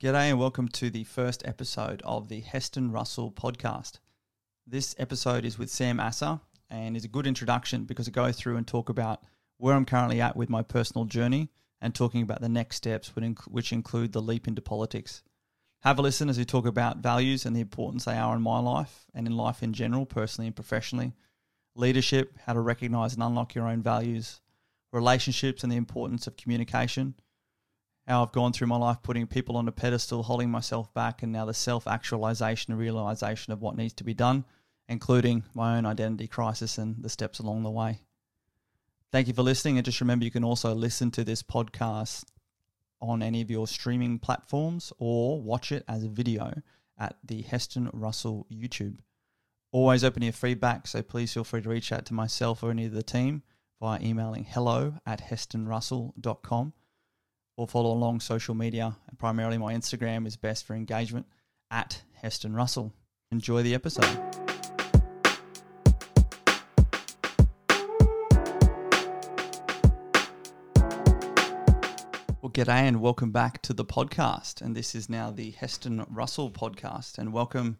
G'day and welcome to the first episode of the Heston Russell podcast. This episode is with Sam Asser and is a good introduction because I go through and talk about where I'm currently at with my personal journey and talking about the next steps, which include the leap into politics. Have a listen as we talk about values and the importance they are in my life and in life in general, personally and professionally, leadership, how to recognize and unlock your own values, relationships and the importance of communication – how I've gone through my life putting people on a pedestal, holding myself back, and now the self actualization and realization of what needs to be done, including my own identity crisis and the steps along the way. Thank you for listening. And just remember, you can also listen to this podcast on any of your streaming platforms or watch it as a video at the Heston Russell YouTube. Always open to your feedback, so please feel free to reach out to myself or any of the team via emailing hello at hestonrussell.com or follow along social media. And primarily, my Instagram is best for engagement at Heston Russell. Enjoy the episode. Well, g'day and welcome back to the podcast. And this is now the Heston Russell podcast. And welcome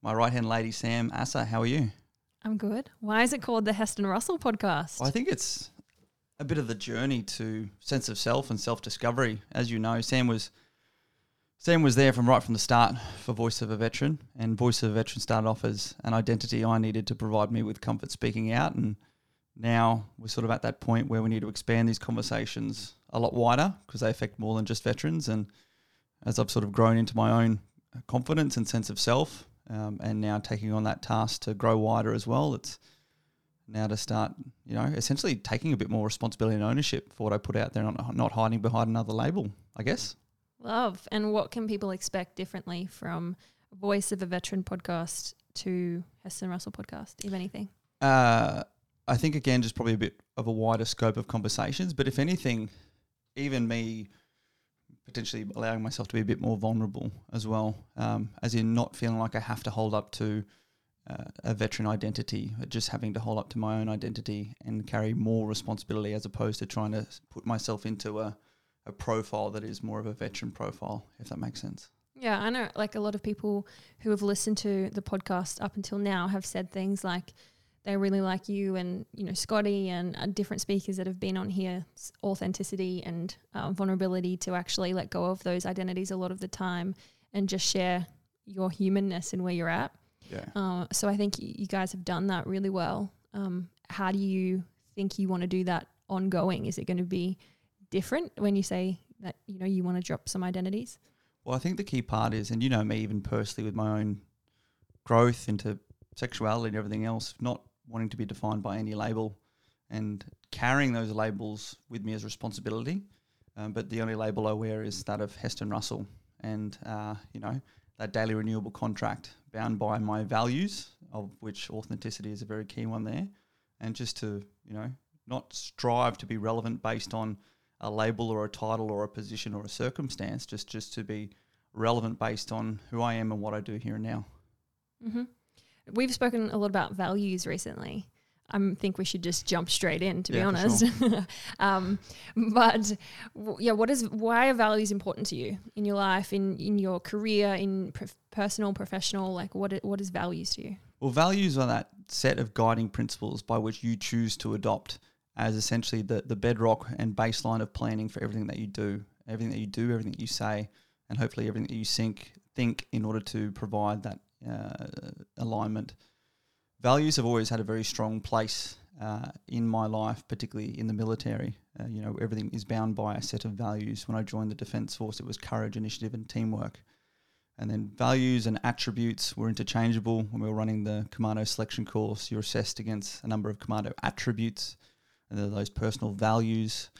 my right hand lady, Sam Asser. How are you? I'm good. Why is it called the Heston Russell podcast? Well, I think it's a bit of the journey to sense of self and self discovery. As you know, Sam was Sam was there from right from the start for Voice of a Veteran, and Voice of a Veteran started off as an identity I needed to provide me with comfort speaking out, and now we're sort of at that point where we need to expand these conversations a lot wider because they affect more than just veterans. And as I've sort of grown into my own confidence and sense of self, um, and now taking on that task to grow wider as well, it's now to start, you know, essentially taking a bit more responsibility and ownership for what I put out there, not not hiding behind another label. I guess. Love. And what can people expect differently from Voice of a Veteran podcast to Heston Russell podcast, if anything? Uh, I think again, just probably a bit of a wider scope of conversations. But if anything, even me potentially allowing myself to be a bit more vulnerable as well, um, as in not feeling like I have to hold up to uh, a veteran identity, just having to hold up to my own identity and carry more responsibility as opposed to trying to put myself into a, a profile that is more of a veteran profile, if that makes sense. Yeah, I know like a lot of people who have listened to the podcast up until now have said things like they really like you and, you know, Scotty and uh, different speakers that have been on here, authenticity and uh, vulnerability to actually let go of those identities a lot of the time and just share your humanness and where you're at. Yeah. Uh, so I think you guys have done that really well. Um, how do you think you want to do that ongoing? Is it going to be different when you say that you know you want to drop some identities? Well, I think the key part is, and you know me even personally with my own growth into sexuality and everything else, not wanting to be defined by any label and carrying those labels with me as responsibility. Um, but the only label I wear is that of Heston Russell, and uh, you know that daily renewable contract bound by my values, of which authenticity is a very key one there, and just to you know not strive to be relevant based on a label or a title or a position or a circumstance, just just to be relevant based on who I am and what I do here and now. Mm-hmm. We've spoken a lot about values recently. I think we should just jump straight in, to yeah, be honest. Sure. um, but w- yeah, what is why are values important to you in your life, in in your career, in personal, professional? Like, what what is values to you? Well, values are that set of guiding principles by which you choose to adopt as essentially the the bedrock and baseline of planning for everything that you do, everything that you do, everything that you say, and hopefully everything that you think think in order to provide that uh, alignment values have always had a very strong place uh, in my life, particularly in the military. Uh, you know, everything is bound by a set of values. When I joined the Defence Force, it was courage, initiative, and teamwork. And then values and attributes were interchangeable. When we were running the commando selection course, you're assessed against a number of commando attributes, and those personal values.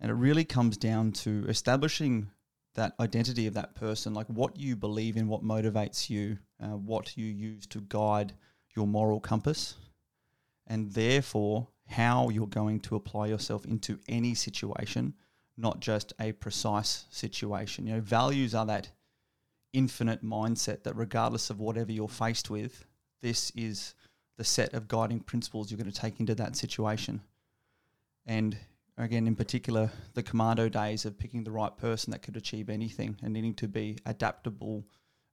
And it really comes down to establishing that identity of that person, like what you believe in, what motivates you, uh, what you use to guide your moral compass, and therefore how you're going to apply yourself into any situation, not just a precise situation. You know, values are that infinite mindset that regardless of whatever you're faced with, this is the set of guiding principles you're going to take into that situation. And again, in particular, the commando days of picking the right person that could achieve anything and needing to be adaptable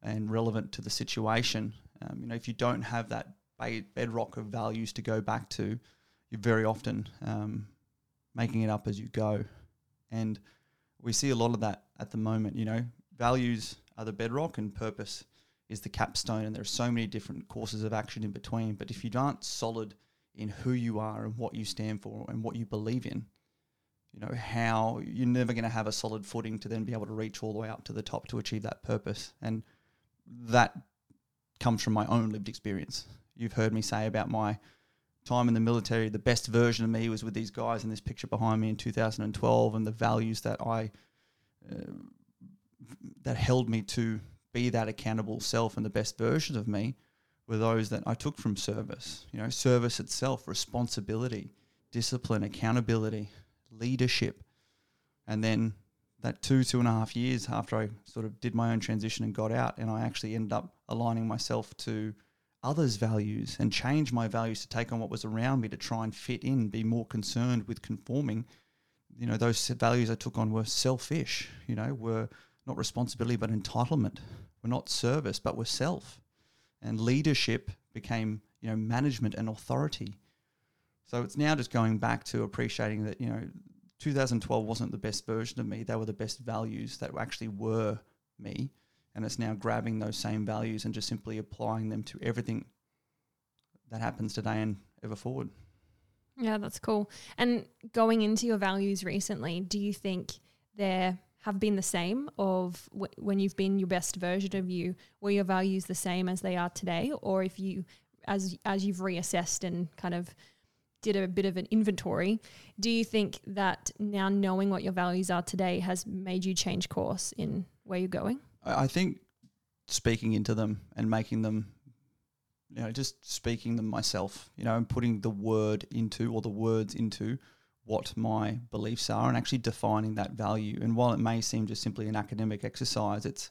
and relevant to the situation. Um, you know, if you don't have that bedrock of values to go back to, you're very often um, making it up as you go. And we see a lot of that at the moment. You know, values are the bedrock and purpose is the capstone. And there are so many different courses of action in between. But if you aren't solid in who you are and what you stand for and what you believe in, you know, how you're never going to have a solid footing to then be able to reach all the way up to the top to achieve that purpose. And that comes from my own lived experience. You've heard me say about my time in the military, the best version of me was with these guys in this picture behind me in 2012, and the values that I uh, that held me to be that accountable self and the best version of me were those that I took from service. You know, service itself, responsibility, discipline, accountability, leadership, and then that two two and a half years after I sort of did my own transition and got out, and I actually ended up aligning myself to others' values and change my values to take on what was around me to try and fit in, be more concerned with conforming. You know, those values I took on were selfish. You know, were not responsibility but entitlement. We're not service but we're self, and leadership became you know management and authority. So it's now just going back to appreciating that you know 2012 wasn't the best version of me. They were the best values that actually were me. And it's now grabbing those same values and just simply applying them to everything that happens today and ever forward. Yeah, that's cool. And going into your values recently, do you think there have been the same of w- when you've been your best version of you, were your values the same as they are today? Or if you, as, as you've reassessed and kind of did a bit of an inventory, do you think that now knowing what your values are today has made you change course in where you're going? I think speaking into them and making them, you know, just speaking them myself, you know, and putting the word into or the words into what my beliefs are and actually defining that value. And while it may seem just simply an academic exercise, it's,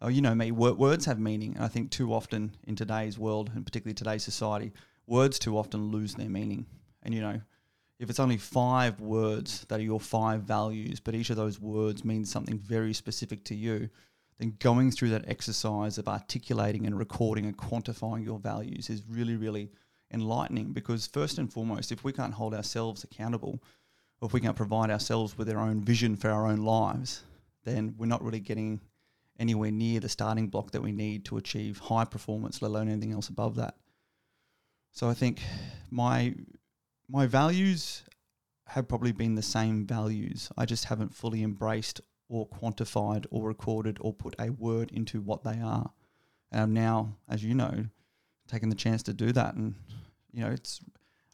oh, you know me, words have meaning. And I think too often in today's world, and particularly today's society, words too often lose their meaning. And you know, if it's only five words that are your five values, but each of those words means something very specific to you, then going through that exercise of articulating and recording and quantifying your values is really, really enlightening because first and foremost, if we can't hold ourselves accountable, or if we can't provide ourselves with our own vision for our own lives, then we're not really getting anywhere near the starting block that we need to achieve high performance, let alone anything else above that. So I think my my values have probably been the same values. I just haven't fully embraced or quantified or recorded or put a word into what they are. And I'm now, as you know, taking the chance to do that. And, you know, it's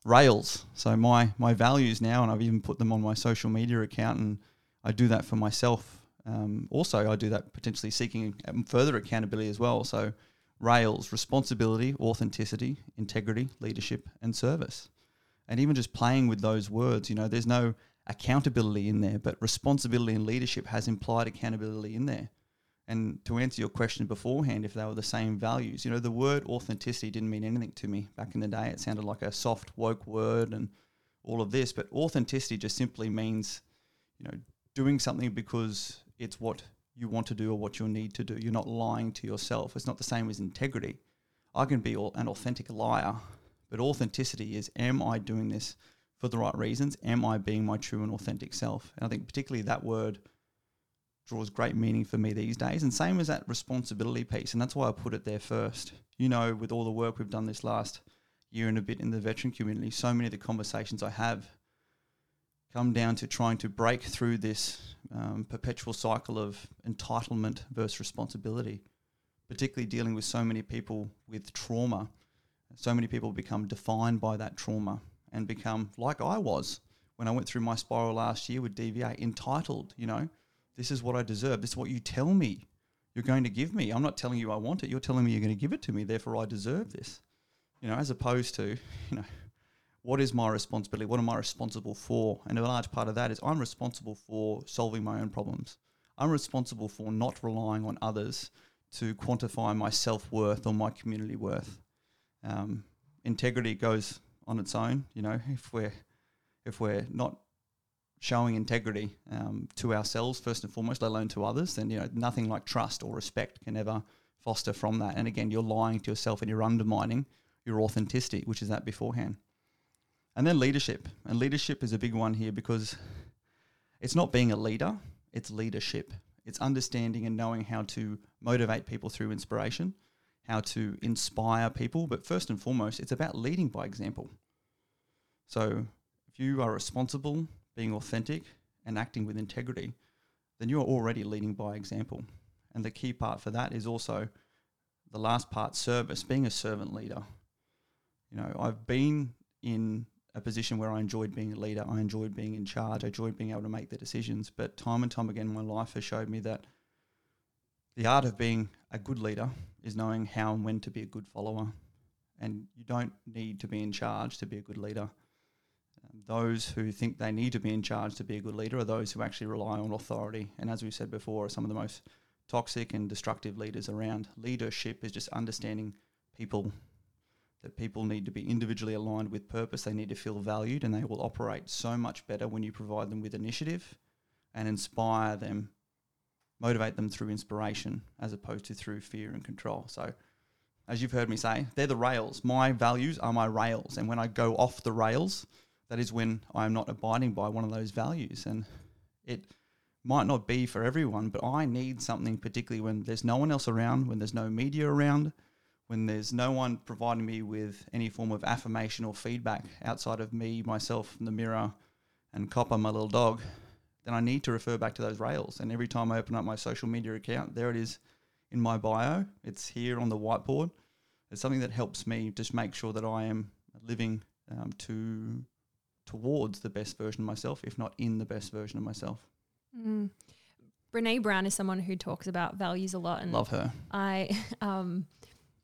rails. So my, my values now, and I've even put them on my social media account, and I do that for myself. Um, also, I do that potentially seeking further accountability as well. So, rails responsibility, authenticity, integrity, leadership, and service and even just playing with those words, you know, there's no accountability in there, but responsibility and leadership has implied accountability in there. And to answer your question beforehand, if they were the same values, you know, the word authenticity didn't mean anything to me back in the day. It sounded like a soft, woke word and all of this. But authenticity just simply means, you know, doing something because it's what you want to do or what you need to do. You're not lying to yourself. It's not the same as integrity. I can be an authentic liar but authenticity is am I doing this for the right reasons? Am I being my true and authentic self? And I think particularly that word draws great meaning for me these days. And same as that responsibility piece. And that's why I put it there first. You know, with all the work we've done this last year and a bit in the veteran community, so many of the conversations I have come down to trying to break through this um, perpetual cycle of entitlement versus responsibility, particularly dealing with so many people with trauma so many people become defined by that trauma and become like I was when I went through my spiral last year with DVA, entitled, you know, this is what I deserve. This is what you tell me you're going to give me. I'm not telling you I want it. You're telling me you're going to give it to me. Therefore, I deserve this. You know, as opposed to, you know, what is my responsibility? What am I responsible for? And a large part of that is I'm responsible for solving my own problems. I'm responsible for not relying on others to quantify my self worth or my community worth. Um, integrity goes on its own. You know, if we're if we're not showing integrity um, to ourselves first and foremost, let alone to others, then you know nothing like trust or respect can ever foster from that. And again, you're lying to yourself and you're undermining your authenticity, which is that beforehand. And then leadership, and leadership is a big one here because it's not being a leader; it's leadership. It's understanding and knowing how to motivate people through inspiration, how to inspire people, but first and foremost, it's about leading by example. So if you are responsible, being authentic, and acting with integrity, then you are already leading by example. And the key part for that is also the last part service, being a servant leader. You know, I've been in a position where I enjoyed being a leader, I enjoyed being in charge, I enjoyed being able to make the decisions. But time and time again, my life has showed me that the art of being a good leader is knowing how and when to be a good follower. And you don't need to be in charge to be a good leader. Um, those who think they need to be in charge to be a good leader are those who actually rely on authority. And as we've said before, are some of the most toxic and destructive leaders around. Leadership is just understanding people, that people need to be individually aligned with purpose. They need to feel valued, and they will operate so much better when you provide them with initiative and inspire them motivate them through inspiration as opposed to through fear and control. So, as you've heard me say, they're the rails. My values are my rails. And when I go off the rails, that is when I'm not abiding by one of those values. And it might not be for everyone, but I need something, particularly when there's no one else around, when there's no media around, when there's no one providing me with any form of affirmation or feedback outside of me, myself, and the mirror, and Copper, my little dog then I need to refer back to those rails. And every time I open up my social media account, there it is in my bio. It's here on the whiteboard. It's something that helps me just make sure that I am living um, to towards the best version of myself, if not in the best version of myself. Mm. Brene Brown is someone who talks about values a lot, and love her. I um,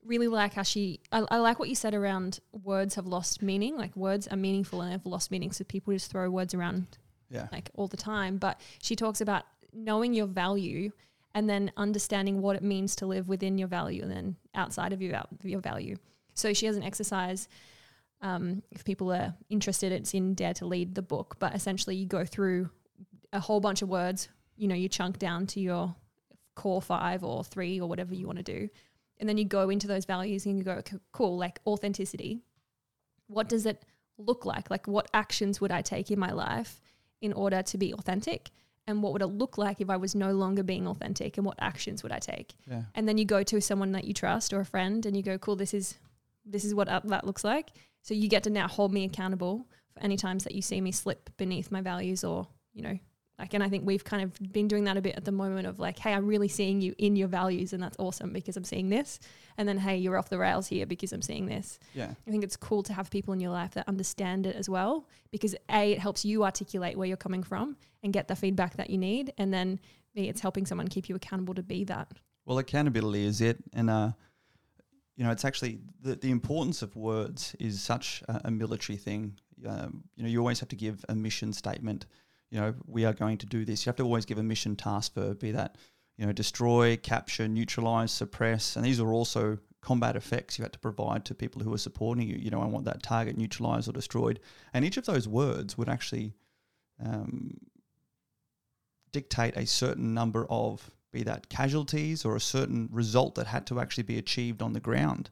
really like how she. I, I, like what you said around words have lost meaning. Like words are meaningful and have lost meaning, so people just throw words around yeah. like all the time. But she talks about knowing your value and then understanding what it means to live within your value and then outside of your, your value. So she has an exercise. Um, if people are interested, it's in Dare to Lead the book. But essentially, you go through a whole bunch of words. You know, you chunk down to your core five or three or whatever you want to do, and then you go into those values and you go, okay, cool, like authenticity. What does it look like? Like, what actions would I take in my life in order to be authentic? And what would it look like if I was no longer being authentic? And what actions would I take? Yeah. And then you go to someone that you trust or a friend, and you go, "Cool, this is this is what uh, that looks like." So you get to now hold me accountable for any times that you see me slip beneath my values or you know like, and I think we've kind of been doing that a bit at the moment of like, hey, I'm really seeing you in your values, and that's awesome because I'm seeing this. And then, hey, you're off the rails here because I'm seeing this. Yeah. I think it's cool to have people in your life that understand it as well because A, it helps you articulate where you're coming from and get the feedback that you need. And then B, it's helping someone keep you accountable to be that. Well, accountability is it. And, uh, you know, it's actually the, the importance of words is such a, a military thing. Um, you know, you always have to give a mission statement you know, we are going to do this. You have to always give a mission task for be that, you know, destroy, capture, neutralize, suppress. And these are also combat effects you had to provide to people who are supporting you. You know, I want that target neutralized or destroyed. And each of those words would actually um, dictate a certain number of, be that casualties or a certain result that had to actually be achieved on the ground.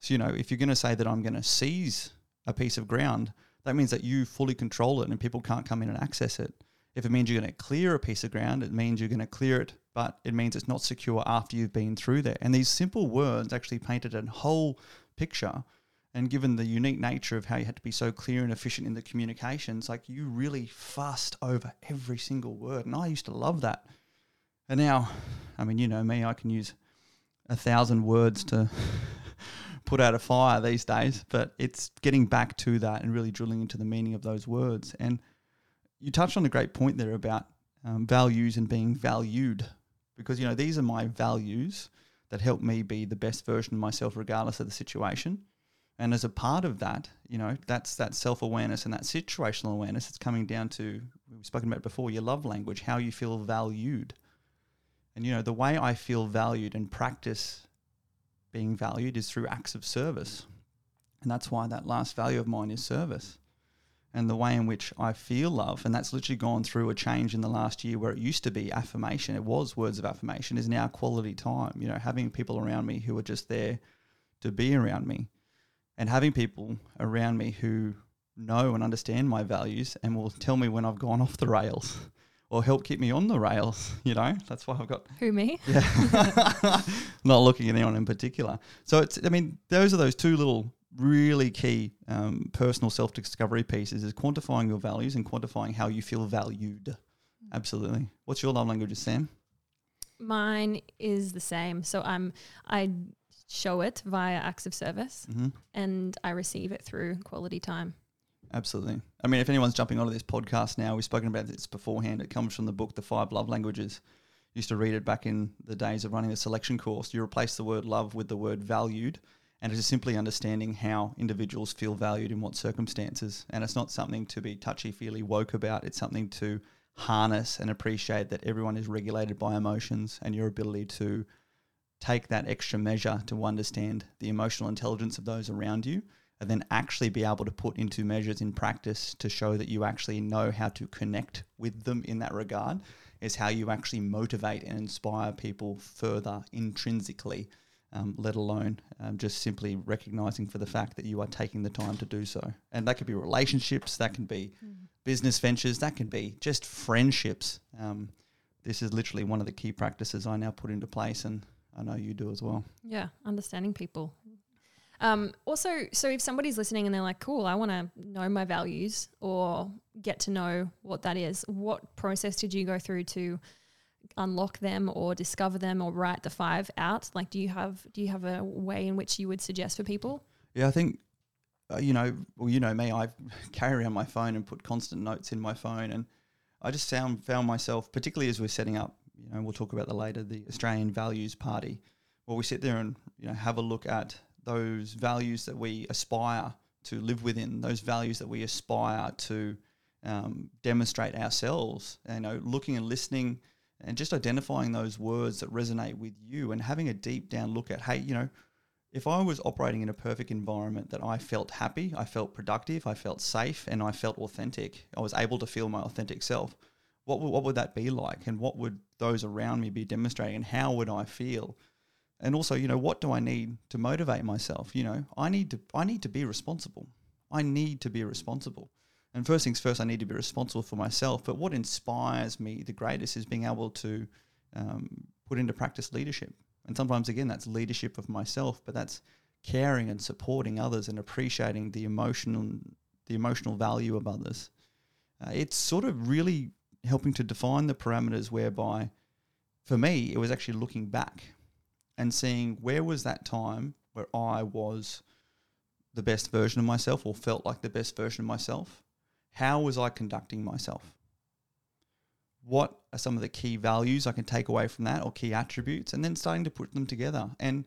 So, you know, if you're going to say that I'm going to seize a piece of ground, that means that you fully control it and people can't come in and access it. If it means you're going to clear a piece of ground, it means you're going to clear it, but it means it's not secure after you've been through there. And these simple words actually painted a whole picture. And given the unique nature of how you had to be so clear and efficient in the communications, like you really fussed over every single word. And I used to love that. And now, I mean, you know me, I can use a thousand words to out a fire these days, but it's getting back to that and really drilling into the meaning of those words. And you touched on a great point there about um, values and being valued, because you know these are my values that help me be the best version of myself, regardless of the situation. And as a part of that, you know, that's that self awareness and that situational awareness. It's coming down to we've spoken about before your love language, how you feel valued. And you know, the way I feel valued and practice being valued is through acts of service. And that's why that last value of mine is service. and the way in which I feel love. And that's literally gone through a change in the last year where it used to be affirmation, it was words of affirmation, is now quality time. You know, having people around me who are just there to be around me and having people around me who know and understand my values and will tell me when I've gone off the rails or help keep me on the rails. You know, that's why I've got Who me? yeah, not looking at anyone in particular. So it's I mean those are those two little really key um, personal self discovery pieces is quantifying your values and quantifying how you feel valued. Absolutely. What's your love languages, Sam? Mine is the same. So I'm I show it via acts of service Mm-hmm. and I receive it through quality time. Absolutely. I mean, if anyone's jumping onto this podcast now, we've spoken about this beforehand. It comes from the book, The Five Love Languages. Used to read it back in the days of running the selection course. You replace the word love with the word valued, and it is simply understanding how individuals feel valued in what circumstances. And it's not something to be touchy feely woke about, it's something to harness and appreciate that everyone is regulated by emotions and your ability to take that extra measure to understand the emotional intelligence of those around you and then actually be able to put into measures in practice to show that you actually know how to connect with them in that regard is how you actually motivate and inspire people further intrinsically, um, let alone um, just simply recognizing for the fact that you are taking the time to do so. And that could be relationships, that can be business ventures, that can be just friendships. Um, this is literally one of the key practices I now put into place, and I know you do as well. Yeah, understanding people. Um, also, so if somebody's listening and they're like, cool, I want to know my values or get to know what that is, what process did you go through to unlock them or discover them or write the five out? Like, do you have do you have a way in which you would suggest for people? Yeah, I think uh, you know, well, you know me. I carry around my phone and put constant notes in my phone, and I just found found myself, particularly as we're setting up. You know, we'll talk about that later. The Australian Values Party, where we sit there and you know have a look at those values that we aspire to live within, those values that we aspire to um, demonstrate ourselves. You know, looking and listening, and just identifying those words that resonate with you, and having a deep down look at, hey, you know if I was operating in a perfect environment that I felt happy, I felt productive, I felt safe, and I felt authentic, I was able to feel my authentic self, what would, what would that be like? And what would those around me be demonstrating? And how would I feel? And also, you know, what do I need to motivate myself? You know, I need to I need to be responsible. I need to be responsible. And first things first, I need to be responsible for myself. But what inspires me the greatest is being able to um, put into practice leadership. And sometimes, again, that's leadership of myself, but that's caring and supporting others and appreciating the emotional, the emotional value of others. Uh, it's sort of really helping to define the parameters whereby, for me, it was actually looking back and seeing where was that time where I was the best version of myself or felt like the best version of myself. How was I conducting myself? what are some of the key values I can take away from that or key attributes, and then starting to put them together. And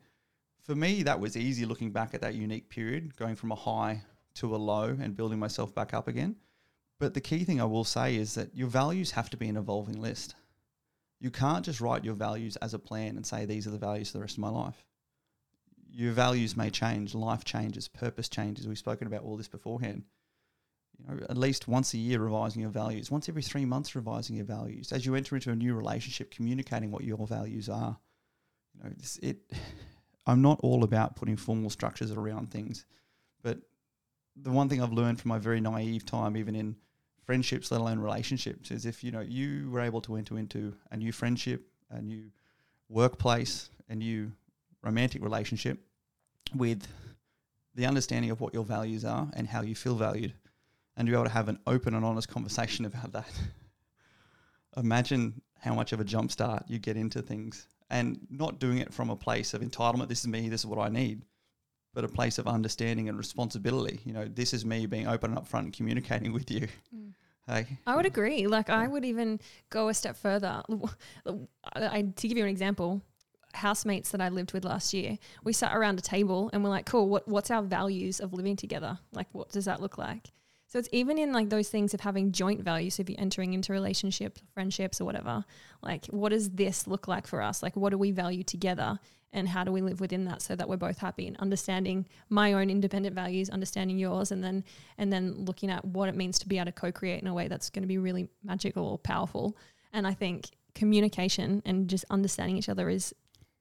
for me, that was easy looking back at that unique period, going from a high to a low and building myself back up again. But the key thing I will say is that your values have to be an evolving list. You can't just write your values as a plan and say, these are the values for the rest of my life. Your values may change, life changes, purpose changes. We've spoken about all this beforehand you know, at least once a year revising your values, once every three months revising your values. As you enter into a new relationship, communicating what your values are. You know, it. I'm not all about putting formal structures around things, but the one thing I've learned from my very naive time, even in friendships, let alone relationships, is if you know you were able to enter into a new friendship, a new workplace, a new romantic relationship with the understanding of what your values are and how you feel valued and to be able to have an open and honest conversation about that. Imagine how much of a jump start you get into things and not doing it from a place of entitlement, this is me, this is what I need, but a place of understanding and responsibility. You know, this is me being open and upfront and communicating with you. Mm. Hey, I would agree. Like I would even go a step further. I, to give you an example, housemates that I lived with last year, we sat around a table and we're like, "Cool, what, what's our values of living together? Like, what does that look like?" So it's even in like those things of having joint values. So if you're entering into relationships, friendships, or whatever, like what does this look like for us? Like what do we value together? And how do we live within that so that we're both happy and understanding my own independent values, understanding yours, and then and then looking at what it means to be able to co-create in a way that's going to be really magical or powerful. And I think communication and just understanding each other is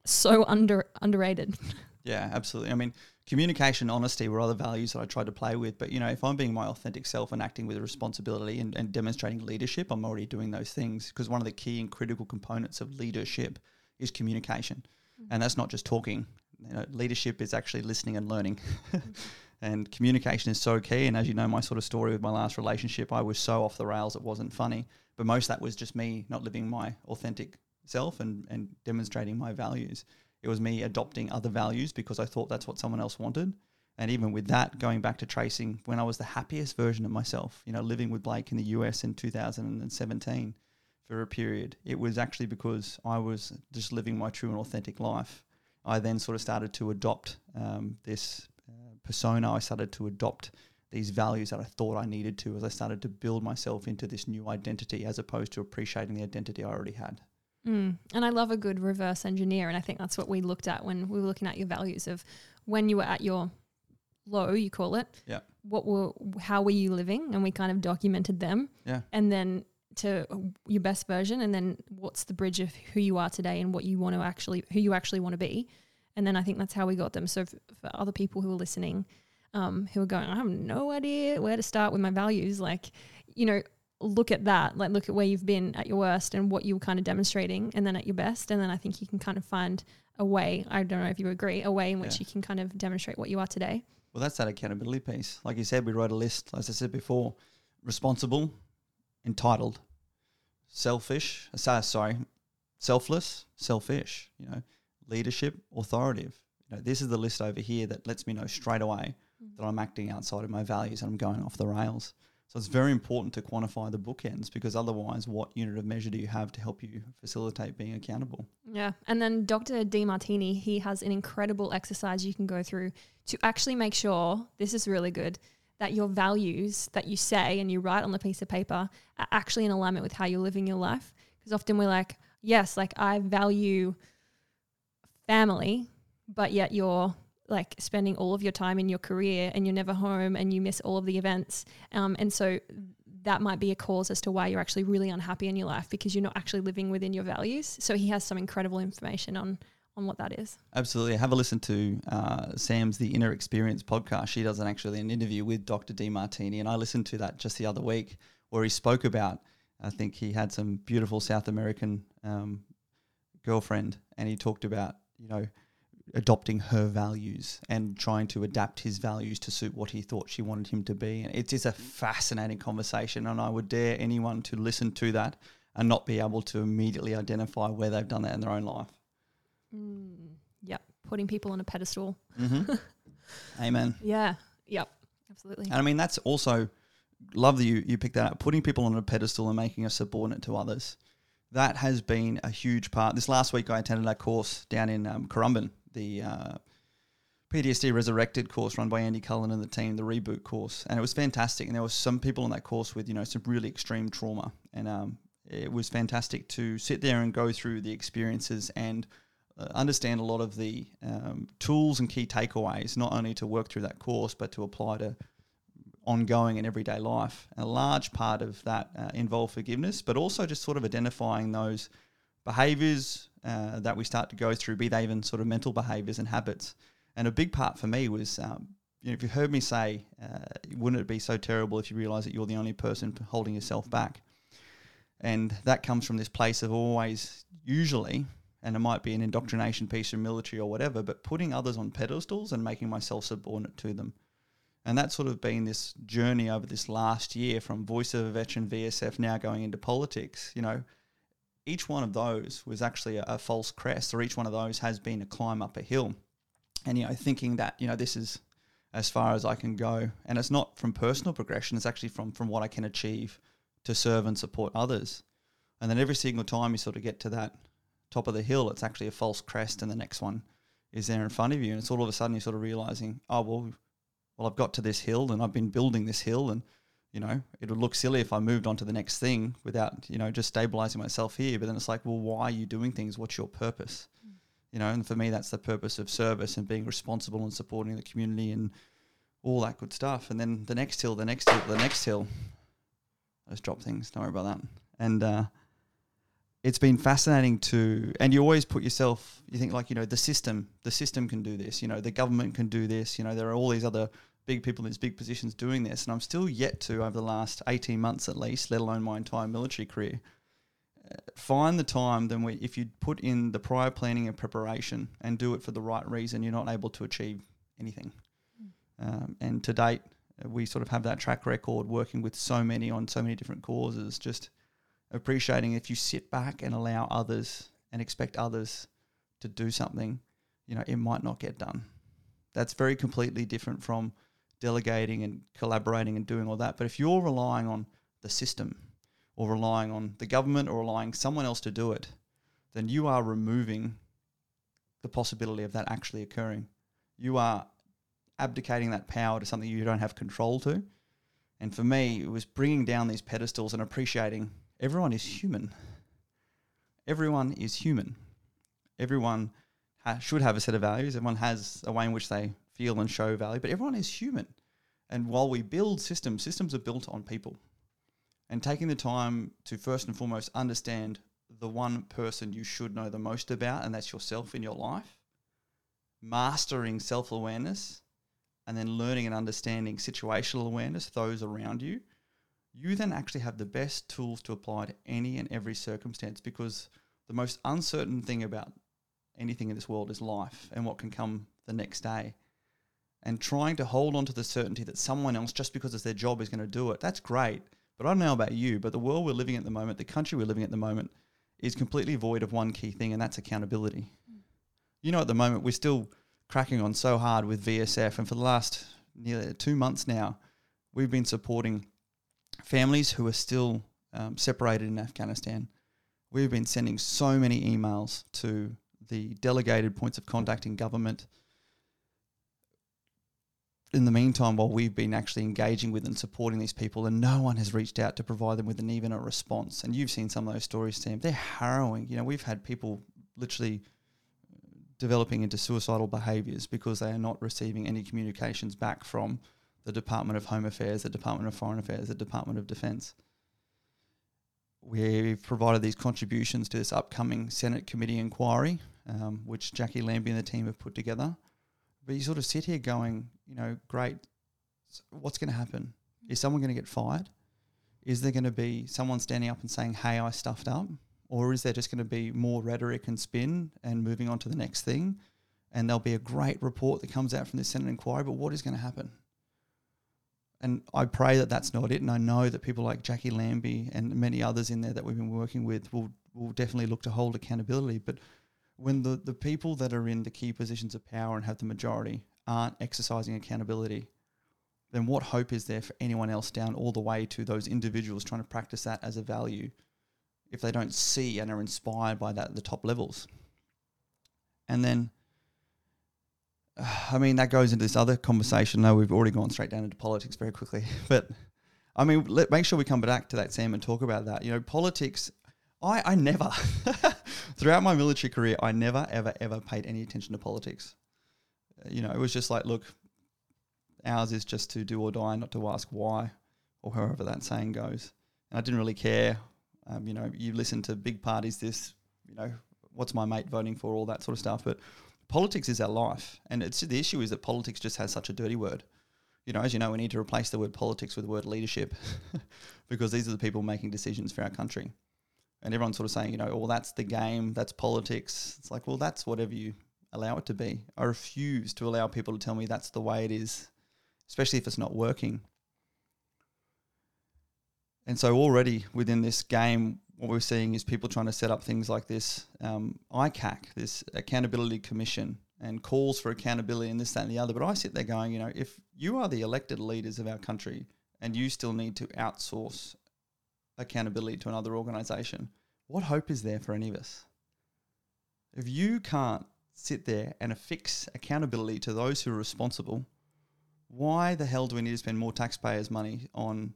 so under underrated. Yeah, absolutely. I mean, communication, honesty were other values that I tried to play with. But, you know, if I'm being my authentic self and acting with responsibility and, and demonstrating leadership, I'm already doing those things because one of the key and critical components of leadership is communication. Mm-hmm. And that's not just talking. You know, leadership is actually listening and learning. Mm-hmm. and communication is so key. And as you know, my sort of story with my last relationship, I was so off the rails, it wasn't funny. But most of that was just me not living my authentic self and, and demonstrating my values. It was me adopting other values because I thought that's what someone else wanted. And even with that, going back to tracing when I was the happiest version of myself, you know, living with Blake in the US in 2017 for a period, it was actually because I was just living my true and authentic life. I then sort of started to adopt um, this uh, persona. I started to adopt these values that I thought I needed to as I started to build myself into this new identity as opposed to appreciating the identity I already had. Mm. And I love a good reverse engineer. And I think that's what we looked at when we were looking at your values of when you were at your low, you call it. Yeah. What were, how were you living? And we kind of documented them. Yeah. And then to your best version. And then what's the bridge of who you are today and what you want to actually, who you actually want to be. And then I think that's how we got them. So for, for other people who are listening, um, who are going, I have no idea where to start with my values. Like, you know, look at that, like look at where you've been at your worst and what you were kind of demonstrating, and then at your best, and then I think you can kind of find a way. I don't know if you agree, a way in which yeah. you can kind of demonstrate what you are today. Well, that's that accountability piece. Like you said, we wrote a list. As I said before, responsible, entitled, selfish. Uh, sorry, selfless, selfish. You know, leadership, authoritative. You know, this is the list over here that lets me know straight away mm-hmm. that I'm acting outside of my values and I'm going off the rails. So it's very important to quantify the bookends because otherwise, what unit of measure do you have to help you facilitate being accountable? Yeah. And then Dr. Demartini, he has an incredible exercise you can go through to actually make sure this is really good that your values that you say and you write on the piece of paper are actually in alignment with how you're living your life. Because often we're like, yes, like I value family, but yet you're like spending all of your time in your career and you're never home and you miss all of the events. Um, and so that might be a cause as to why you're actually really unhappy in your life because you're not actually living within your values. So he has some incredible information on on what that is. Absolutely. Have a listen to uh, Sam's The Inner Experience podcast. She does an actually an interview with Dr. Demartini, and I listened to that just the other week where he spoke about. I think he had some beautiful South American um, girlfriend, and he talked about you know adopting her values and trying to adapt his values to suit what he thought she wanted him to be. And it is a fascinating conversation, and I would dare anyone to listen to that and not be able to immediately identify where they've done that in their own life. Mm, yep, putting people on a pedestal. Mm-hmm. Amen. Yeah. Yep. Absolutely. And I mean, that's also love that you you picked that up. Putting people on a pedestal and making us subordinate to others. That has been a huge part. This last week, I attended a course down in um, Currumbin the uh, PTSD Resurrected course run by Andy Cullen and the team, the reboot course, and it was fantastic. And there was some people on that course with you know some really extreme trauma, and um, it was fantastic to sit there and go through the experiences and uh, understand a lot of the um, tools and key takeaways, not only to work through that course but to apply to ongoing and everyday life. And a large part of that uh, involved forgiveness, but also just sort of identifying those behaviors uh, that we start to go through, be they even sort of mental behaviors and habits. And a big part for me was, um, you know, if you heard me say, uh, wouldn't it be so terrible if you realize that you're the only person holding yourself back? And that comes from this place of always, usually, and it might be an indoctrination piece from military or whatever, but putting others on pedestals and making myself subordinate to them. And that's sort of been this journey over this last year from voice of a veteran VSF now going into politics. You know, each one of those was actually a, a, false crest, or each one of those has been a climb up a hill. And, you know, thinking that, you know, this is as far as I can go. And it's not from personal progression, it's actually from, from what I can achieve to serve and support others. And then every single time you sort of get to that top of the hill, it's actually a false crest, and the next one is there in front of you. And it's all of a sudden you're sort of realizing, oh, well, well, I've got to this hill and I've been building this hill and you know, it would look silly if I moved on to the next thing without, you know, just stabilizing myself here. But then it's like, well, why are you doing things? What's your purpose? Mm. You know, and for me, that's the purpose of service and being responsible and supporting the community and all that good stuff. And then the next hill, the next hill, the next hill. I just drop things. Don't worry about that. And uh, it's been fascinating to, and you always put yourself, you think like, you know, the system, the system can do this. You know, the government can do this. You know, there are all these other big people in these big positions doing this. And I'm still yet to, over the last 18 months at least, let alone my entire military career, uh, find the time then we, if you put in the prior planning and preparation and do it for the right reason, you're not able to achieve anything. Mm. Um, and to date, uh, we sort of have that track record working with so many on so many different causes, just appreciating if you sit back and allow others and expect others to do something, you know, it might not get done. That's very completely different from delegating and collaborating and doing all that. But if you're relying on the system or relying on the government or relying someone else to do it, then you are removing the possibility of that actually occurring. You are abdicating that power to something you don't have control to. And for me, it was bringing down these pedestals and appreciating everyone is human. Everyone is human. Everyone ha- should have a set of values. Everyone has a way in which they feel and show value, but everyone is human. And while we build systems, systems are built on people. And taking the time to first and foremost understand the one person you should know the most about, and that's yourself in your life, mastering self awareness, and then learning and understanding situational awareness, those around you, you then actually have the best tools to apply to any and every circumstance because the most uncertain thing about anything in this world is life and what can come the next day and trying to hold on to the certainty that someone else, just because it's their job, is going to do it. That's great. But I don't know about you, but the world we're living at the moment, the country we're living at the moment, is completely void of one key thing, and that's accountability. Mm. You know, at the moment, we're still cracking on so hard with VSF, and for the last nearly two months now, we've been supporting families who are still um, separated in Afghanistan. We've been sending so many emails to the delegated points of contact in government in the meantime, while we've been actually engaging with and supporting these people, and no one has reached out to provide them with an even a response. And you've seen some of those stories, Sam. They're harrowing. You know, we've had people literally developing into suicidal behaviours because they are not receiving any communications back from the Department of Home Affairs, the Department of Foreign Affairs, the Department of Defence. We've provided these contributions to this upcoming Senate committee inquiry, um, which Jacqui Lambie and the team have put together but you sort of sit here going, you know, great. What's going to happen? Hmm. Is someone going to get fired? Is there going to be someone standing up and saying, "Hey, I stuffed up," or is there just going to be more rhetoric and spin and moving on to the next thing? And there'll be a great report that comes out from the Senate inquiry. But what is going to happen? And I pray that that's not it. And I know that people like Jacqui Lambie and many others in there that we've been working with will will definitely look to hold accountability. But when the, the people that are in the key positions of power and have the majority aren't exercising accountability, then what hope is there for anyone else down all the way to those individuals trying to practice that as a value if they don't see and are inspired by that at the top levels? And then, I mean, that goes into this other conversation. No, we've already gone straight down into politics very quickly. But I mean, let, make sure we come back to that, Sam, and talk about that. You know, politics I, I never, throughout my military career, I never, ever, ever paid any attention to politics. Uh, you know, it was just like, look, ours is just to do or die, not to ask why, or however that saying goes. And I didn't really care. Um, you know, you listen to big parties, this, you know, what's my mate voting for, all that sort of stuff. But politics is our life. And it's the issue is that politics just has such a dirty word. You know, as you know, we need to replace the word politics with the word leadership because these are the people making decisions for our country and everyone's sort of saying, you know, well, that's the game, that's politics. It's like, well, that's whatever you allow it to be. I refuse to allow people to tell me that's the way it is, especially if it's not working. And so already within this game, what we're seeing is people trying to set up things like this um, ICAC, this accountability commission, and calls for accountability and this, that, and the other. But I sit there going, you know, if you are the elected leaders of our country and you still need to outsource accountability to another organization, what hope is there for any of us? If you can't sit there and affix accountability to those who are responsible, why the hell do we need to spend more taxpayers' money on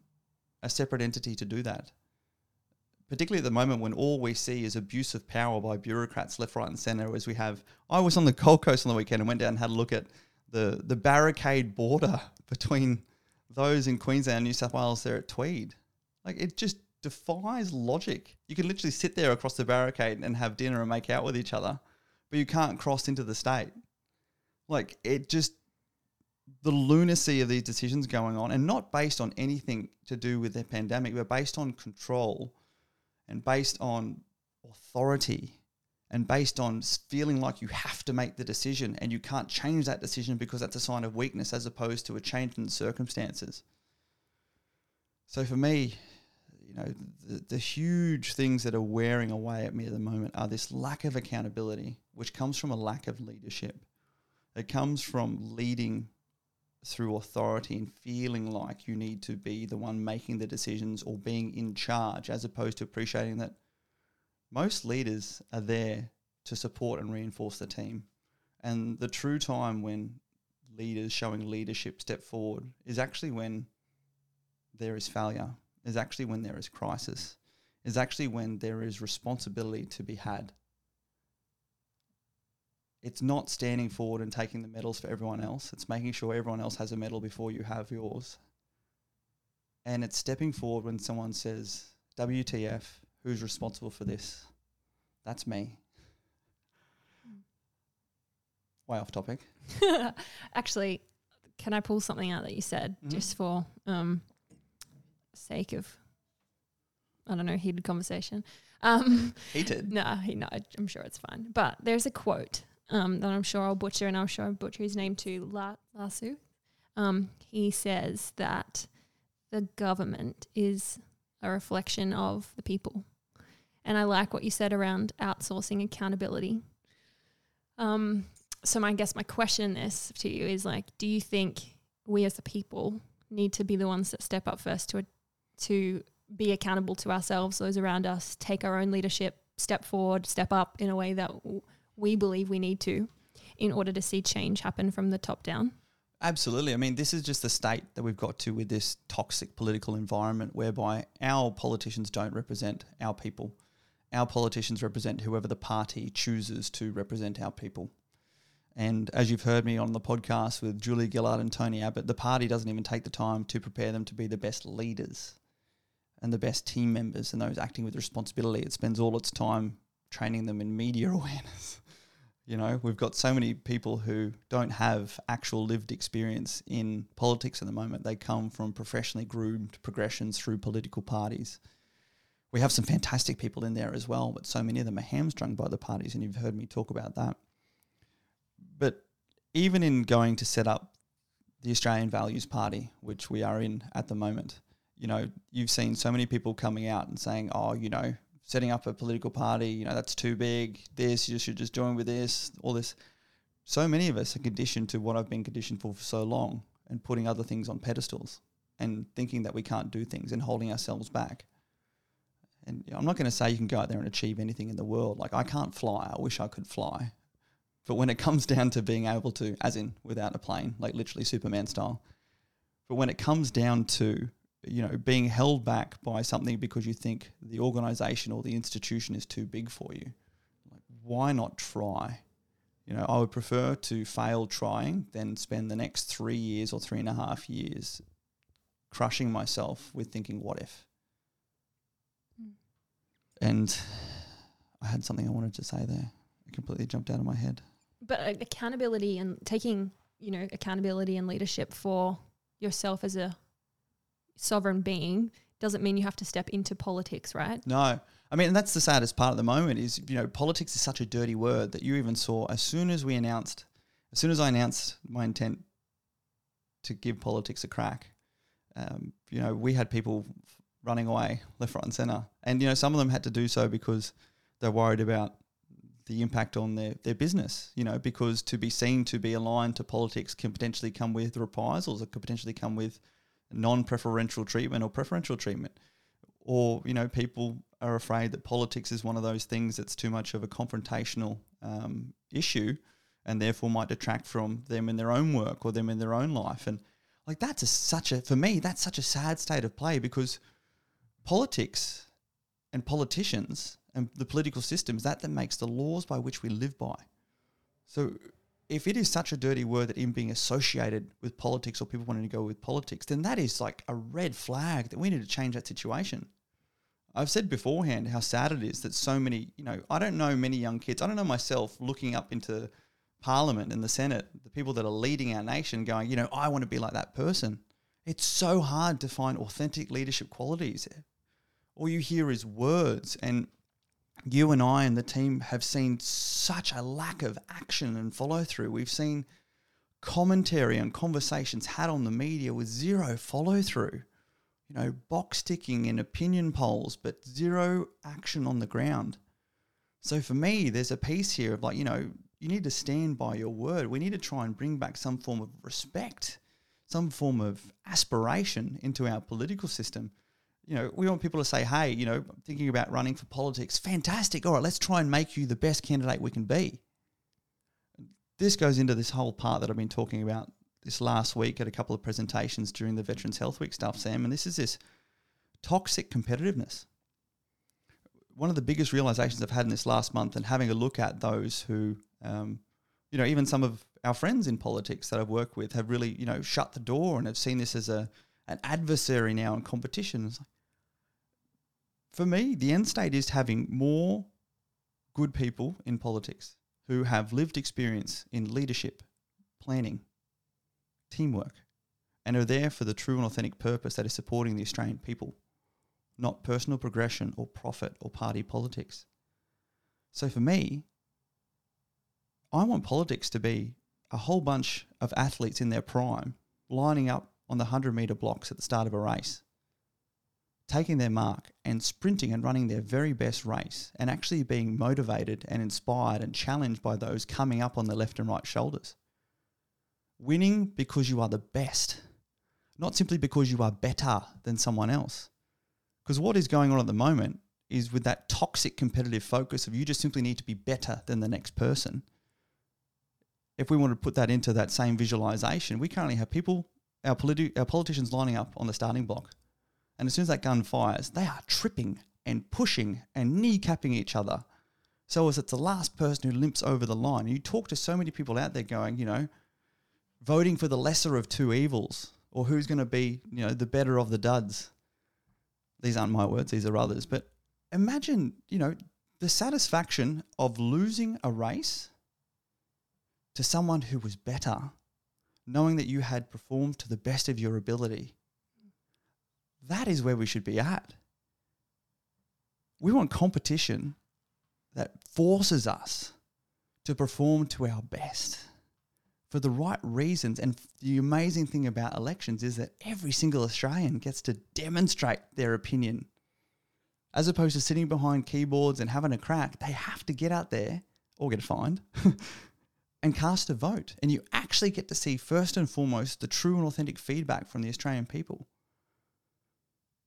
a separate entity to do that. Particularly at the moment when all we see is abuse of power by bureaucrats left, right, and centre. As we have, I was on the Gold Coast on the weekend and went down and had a look at the the barricade border between those in Queensland and New South Wales there at Tweed. Like it just defies logic. You can literally sit there across the barricade and have dinner and make out with each other, but you can't cross into the state. Like it just the lunacy of these decisions going on, and not based on anything to do with the pandemic, but based on control and based on authority and based on feeling like you have to make the decision and you can't change that decision because that's a sign of weakness as opposed to a change in circumstances. So for me, you know, the, the huge things that are wearing away at me at the moment are this lack of accountability, which comes from a lack of leadership. It comes from leading through authority and feeling like you need to be the one making the decisions or being in charge, as opposed to appreciating that most leaders are there to support and reinforce the team. And the true time when leaders showing leadership step forward is actually when there is failure, is actually when there is crisis, is actually when there is responsibility to be had. It's not standing forward and taking the medals for everyone else. It's making sure everyone else has a medal before you have yours. And it's stepping forward when someone says, WTF, who's responsible for this? That's me. Way off topic. Actually, can I pull something out that you said Mhm. just for um, sake of, I don't know, heated conversation? Um, Heated. no, he, no, I'm sure it's fine. But there's a quote um, that I'm sure I'll butcher, and I'm sure I'll butcher his name too, La- Lasu. Um, he says that the government is a reflection of the people. And I like what you said around outsourcing accountability. Um, so my, I guess my question this to you is like, do you think we as the people need to be the ones that step up first to to be accountable to ourselves, those around us, take our own leadership, step forward, step up in a way that we believe we need to, in order to see change happen from the top down? Absolutely. I mean, this is just the state that we've got to with this toxic political environment whereby our politicians don't represent our people. Our politicians represent whoever the party chooses to represent our people. And as you've heard me on the podcast with Julia Gillard and Tony Abbott, the party doesn't even take the time to prepare them to be the best leaders and the best team members and those acting with responsibility. It spends all its time training them in media awareness. You know, we've got so many people who don't have actual lived experience in politics at the moment. They come from professionally groomed progressions through political parties. We have some fantastic people in there as well, but so many of them are hamstrung by the parties, and you've heard me talk about that. But even in going to set up the Australian Values Party, which we are in at the moment, you know, you've seen so many people coming out and saying, oh, you know, setting up a political party, you know, that's too big. This, you should just join with this, all this. So many of us are conditioned to what I've been conditioned for for so long and putting other things on pedestals and thinking that we can't do things and holding ourselves back. And I'm not going to say you can go out there and achieve anything in the world. Like, I can't fly. I wish I could fly. But when it comes down to being able to, as in without a plane, like literally Superman style, but when it comes down to you know, being held back by something because you think the organization or the institution is too big for you. Like, why not try? You know, I would prefer to fail trying than spend the next three years or three and a half years crushing myself with thinking, what if? Mm. And I had something I wanted to say there. It completely jumped out of my head. But uh, accountability and taking, you know, accountability and leadership for yourself as a sovereign being doesn't mean you have to step into politics, right? No. I mean, that's the saddest part at the moment is, you know, politics is such a dirty word that you even saw as soon as we announced, as soon as I announced my intent to give politics a crack, um, you know, we had people running away left, right, and center. And, you know, some of them had to do so because they're worried about the impact on their, their business, you know, because to be seen to be aligned to politics can potentially come with reprisals, it could potentially come with non-preferential treatment or preferential treatment or you know people are afraid that politics is one of those things that's too much of a confrontational um, issue and therefore might detract from them in their own work or them in their own life and like that's a, such a for me that's such a sad state of play because politics and politicians and the political system is that that makes the laws by which we live by. So if it is such a dirty word that even being associated with politics or people wanting to go with politics, then that is like a red flag that we need to change that situation. I've said beforehand how sad it is that so many, you know, I don't know many young kids, I don't know myself looking up into Parliament and the Senate, the people that are leading our nation going, you know, I want to be like that person. It's so hard to find authentic leadership qualities. All you hear is words and you and I and the team have seen such a lack of action and follow through. We've seen commentary and conversations had on the media with zero follow through. You know, box ticking in opinion polls, but zero action on the ground. So for me, there's a piece here of like, you know, you need to stand by your word. We need to try and bring back some form of respect, some form of aspiration into our political system you know, we want people to say, hey, you know, thinking about running for politics, fantastic. All right, let's try and make you the best candidate we can be. This goes into this whole part that I've been talking about this last week at a couple of presentations during the Veterans Health Week stuff, Sam, and this is this toxic competitiveness. One of the biggest realizations I've had in this last month, and having a look at those who, um, you know, even some of our friends in politics that I've worked with have really, you know, shut the door and have seen this as a an adversary now in competition. Like, for me, the end state is having more good people in politics who have lived experience in leadership, planning, teamwork, and are there for the true and authentic purpose that is supporting the Australian people, not personal progression or profit or party politics. So for me, I want politics to be a whole bunch of athletes in their prime lining up on the 100 meter blocks at the start of a race, taking their mark and sprinting and running their very best race, and actually being motivated and inspired and challenged by those coming up on the left and right shoulders. Winning because you are the best, not simply because you are better than someone else. Because what is going on at the moment is with that toxic competitive focus of you just simply need to be better than the next person. If we want to put that into that same visualization, we currently have people our, politi- our politicians lining up on the starting block. And as soon as that gun fires, they are tripping and pushing and kneecapping each other. So as it's the last person who limps over the line. You talk to so many people out there going, you know, voting for the lesser of two evils or who's going to be, you know, the better of the duds. These aren't my words, these are others. But imagine, you know, the satisfaction of losing a race to someone who was better knowing that you had performed to the best of your ability. That is where we should be at. We want competition that forces us to perform to our best for the right reasons. And the amazing thing about elections is that every single Australian gets to demonstrate their opinion. As opposed to sitting behind keyboards and having a crack, they have to get out there or get fined and cast a vote. And you actually get to see, first and foremost, the true and authentic feedback from the Australian people.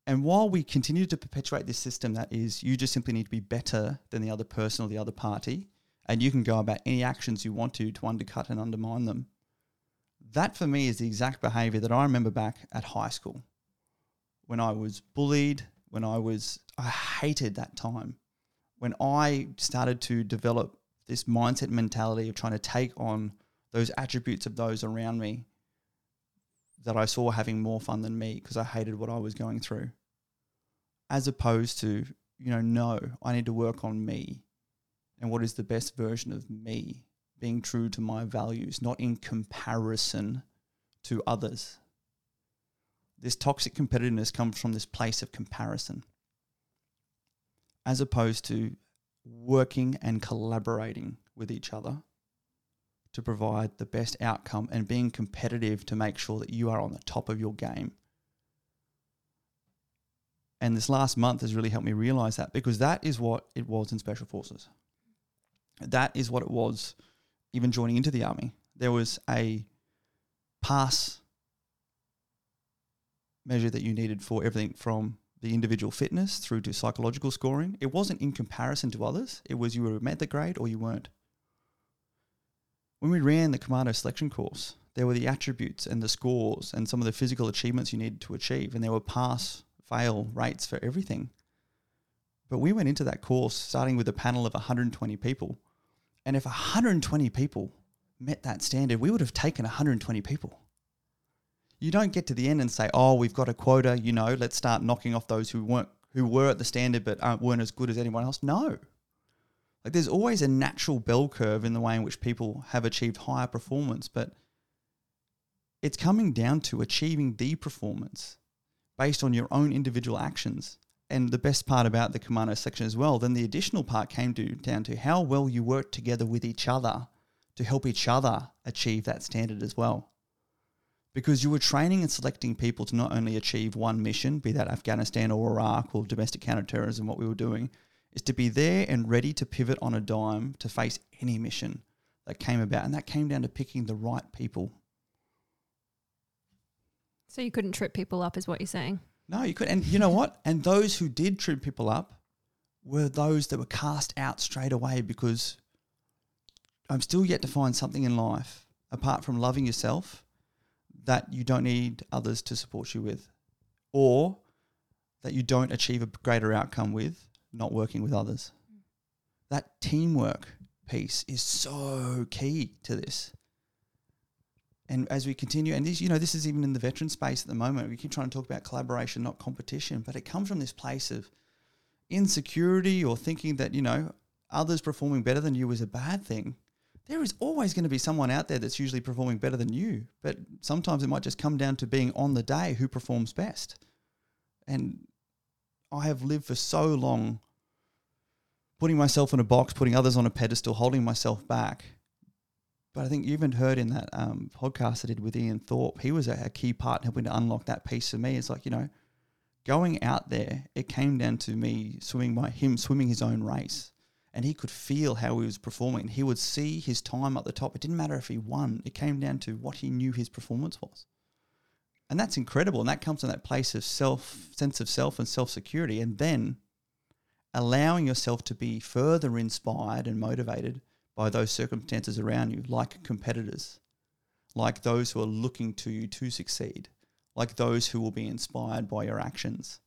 And while we continue to perpetuate this system that is, you just simply need to be better than the other person or the other party, and you can go about any actions you want to to undercut and undermine them. That for me is the exact behavior that I remember back at high school when I was bullied, when I was, I hated that time. When I started to develop this mindset mentality of trying to take on those attributes of those around me that I saw having more fun than me because I hated what I was going through. As opposed to, you know, no, I need to work on me and what is the best version of me, being true to my values, not in comparison to others. This toxic competitiveness comes from this place of comparison, as opposed to working and collaborating with each other to provide the best outcome and being competitive to make sure that you are on the top of your game. And this last month has really helped me realize that because that is what it was in Special Forces. That is what it was even joining into the Army. There was a pass measure that you needed for everything from the individual fitness through to psychological scoring. It wasn't in comparison to others, it was you were met the grade or you weren't. When we ran the commando selection course, there were the attributes and the scores and some of the physical achievements you needed to achieve, and there were pass fail rates for everything. But we went into that course starting with a panel of 120 people. And if 120 people met that standard, we would have taken 120 people. You don't get to the end and say, "Oh, we've got a quota, you know, let's start knocking off those who weren't who were at the standard but aren't, weren't as good as anyone else." No. Like there's always a natural bell curve in the way in which people have achieved higher performance, but it's coming down to achieving the performance based on your own individual actions. And the best part about the commando section as well, then the additional part came to, down to how well you work together with each other to help each other achieve that standard as well. Because you were training and selecting people to not only achieve one mission, be that Afghanistan or Iraq or domestic counterterrorism, what we were doing, is to be there and ready to pivot on a dime to face any mission that came about. And that came down to picking the right people. So you couldn't trip people up, is what you're saying? No, you could. And you know what? And those who did trip people up were those that were cast out straight away because I'm still yet to find something in life apart from loving yourself that you don't need others to support you with or that you don't achieve a greater outcome with not working with others. That teamwork piece is so key to this. And as we continue, and this, you know, this is even in the veteran space at the moment. We keep trying to talk about collaboration, not competition, but it comes from this place of insecurity or thinking that you know others performing better than you is a bad thing. There is always going to be someone out there that's usually performing better than you, but sometimes it might just come down to being on the day who performs best. And I have lived for so long putting myself in a box, putting others on a pedestal, holding myself back. But I think you even heard in that um, podcast I did with Ian Thorpe, he was a, a key part in helping to unlock that piece for me. It's like, you know, going out there, it came down to me swimming my him swimming his own race. And he could feel how he was performing. He would see his time at the top. It didn't matter if he won. It came down to what he knew his performance was. And that's incredible. And that comes from that place of self, sense of self and self security. And then allowing yourself to be further inspired and motivated by those circumstances around you, like competitors, like those who are looking to you to succeed, like those who will be inspired by your actions.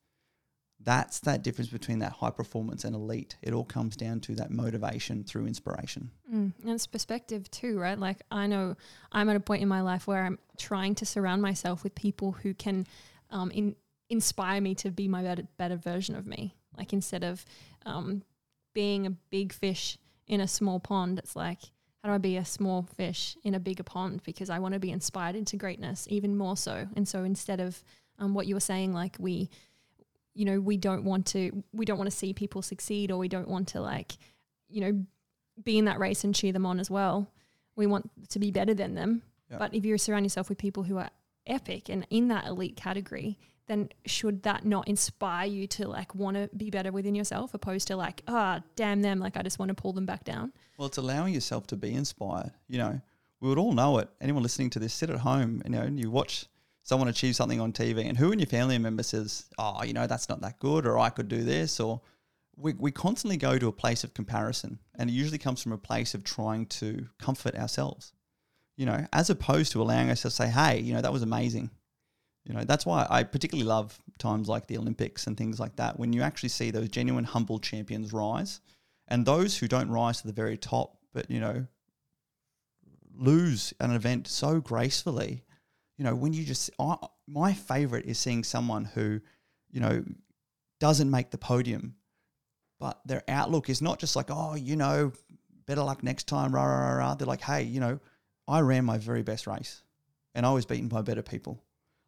That's that difference between that high performance and elite. It all comes down to that motivation through inspiration. Mm, and it's perspective too, right? Like I know I'm at a point in my life where I'm trying to surround myself with people who can um, in, inspire me to be my better, better version of me. Like instead of um, being a big fish in a small pond, it's like, how do I be a small fish in a bigger pond? Because I want to be inspired into greatness even more so. And so instead of um, what you were saying, like we, you know, we don't want to, we don't want to see people succeed or we don't want to like, you know, be in that race and cheer them on as well. We want to be better than them. Yep. But if you surround yourself with people who are epic and in that elite category, then should that not inspire you to like want to be better within yourself opposed to like ah damn them like i just want to pull them back down Well, it's allowing yourself to be inspired. You know, we would all know it. Anyone listening to this, sit at home, you know, and you watch someone achieves something on TV, and who in your family member says, "Oh, you know, that's not that good," or "I could do this," or we, we constantly go to a place of comparison, and it usually comes from a place of trying to comfort ourselves. You know, as opposed to allowing us to say, "Hey, you know, that was amazing." You know, that's why I particularly love times like the Olympics and things like that, when you actually see those genuine humble champions rise, and those who don't rise to the very top, but you know, lose an event so gracefully. You know, when you just, I, my favorite is seeing someone who, you know, doesn't make the podium, but their outlook is not just like, oh, you know, better luck next time, rah, rah, rah, rah. They're like, hey, you know, I ran my very best race and I was beaten by better people.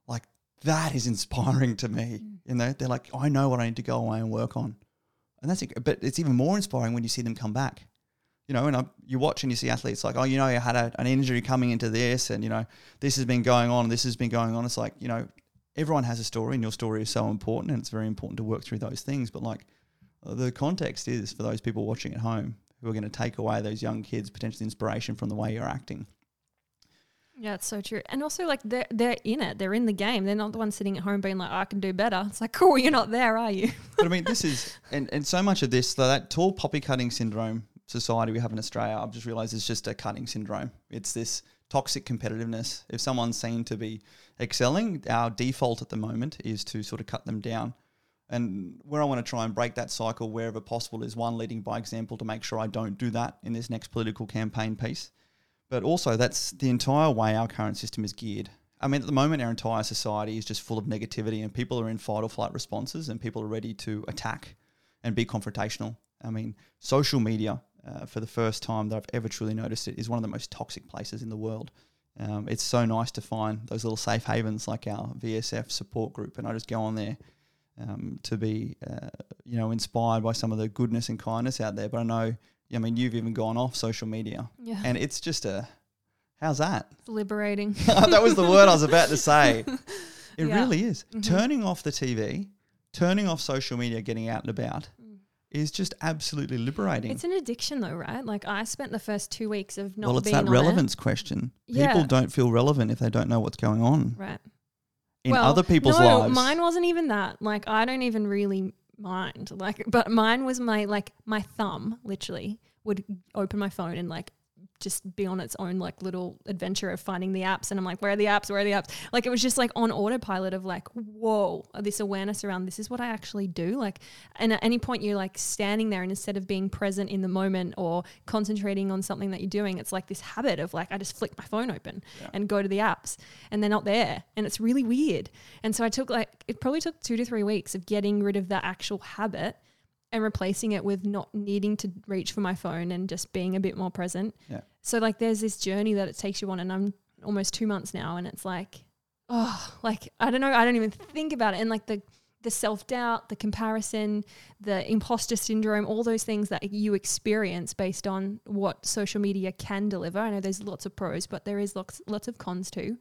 Like, that is inspiring to me. You know, they're like, I know what I need to go away and work on. And that's, but it's even more inspiring when you see them come back you know, and I, you watch and you see athletes like, oh, you know, you had a, an injury coming into this, and you know, this has been going on, this has been going on. It's like, you know, everyone has a story, and your story is so important, and it's very important to work through those things. But like, the context is for those people watching at home who are going to take away those young kids' potential inspiration from the way you're acting. yeah it's so true and also like they're, they're in it they're in the game they're not the ones sitting at home being like oh, i can do better it's like cool you're not there are you But I mean, this is, and, and so much of this, so that tall poppy cutting syndrome society we have in Australia, I've just realized it's just a cutting syndrome. It's this toxic competitiveness. If someone's seen to be excelling, our default at the moment is to sort of cut them down. And where I want to try and break that cycle wherever possible is one, leading by example to make sure I don't do that in this next political campaign piece. But also, that's the entire way our current system is geared. I mean, at the moment, our entire society is just full of negativity, and people are in fight or flight responses, and people are ready to attack and be confrontational. I mean, social media, uh, for the first time that I've ever truly noticed it, is one of the most toxic places in the world. Um, it's so nice to find those little safe havens like our VSF support group, and I just go on there um, to be, uh, you know, inspired by some of the goodness and kindness out there. But I know, I mean, you've even gone off social media, Yeah. and it's just a, how's that? It's liberating. that was the word I was about to say. It Yeah. really is. Mhm. Turning off the TV, turning off social media, getting out and about. Is just absolutely liberating. It's an addiction though, right? Like I spent the first two weeks of not well, it's that relevance question. Yeah. People don't feel relevant if they don't know what's going on Right. in well, other people's no, lives. mine wasn't even that. Like I don't even really mind. Like, but mine was my like my thumb literally would open my phone and like just be on its own like little adventure of finding the apps. And I'm like where are the apps? Where are the apps? Like it was just like on autopilot of like whoa this awareness around this is what I actually do. Like and at any point you're like standing there and instead of being present in the moment or concentrating on something that you're doing it's like this habit of like I just flick my phone open Yeah. and go to the apps and they're not there. And it's really weird. And so I took like it probably took 2 to 3 weeks of getting rid of that actual habit and replacing it with not needing to reach for my phone and just being a bit more present. Yeah. So like there's this journey that it takes you on and I'm almost 2 months now and it's like oh like I don't know I don't even think about it and like the the self-doubt, the comparison, the imposter syndrome, all those things that you experience based on what social media can deliver. I know there's lots of pros, but there is lots lots of cons too.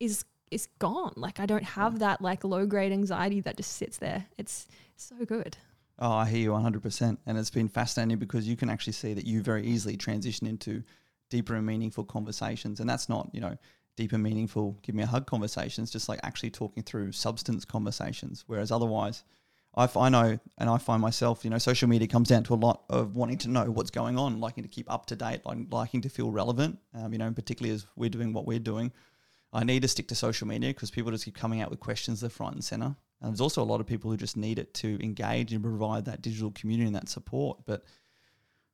Is is gone. Like I don't have that like low grade anxiety that just sits there. It's so good. Oh, I hear you 100%. And it's been fascinating because you can actually see that you very easily transition into deeper and meaningful conversations. And that's not, you know, deeper, meaningful, give me a hug conversations, just like actually talking through substance conversations. Whereas otherwise, I, I know and I find myself, you know, social media comes down to a lot of wanting to know what's going on, liking to keep up to date, like, liking to feel relevant, um, you know, particularly as we're doing what we're doing. I need to stick to social media because people just keep coming out with questions left, right, and center. And there's also a lot of people who just need it to engage and provide that digital community and that support. But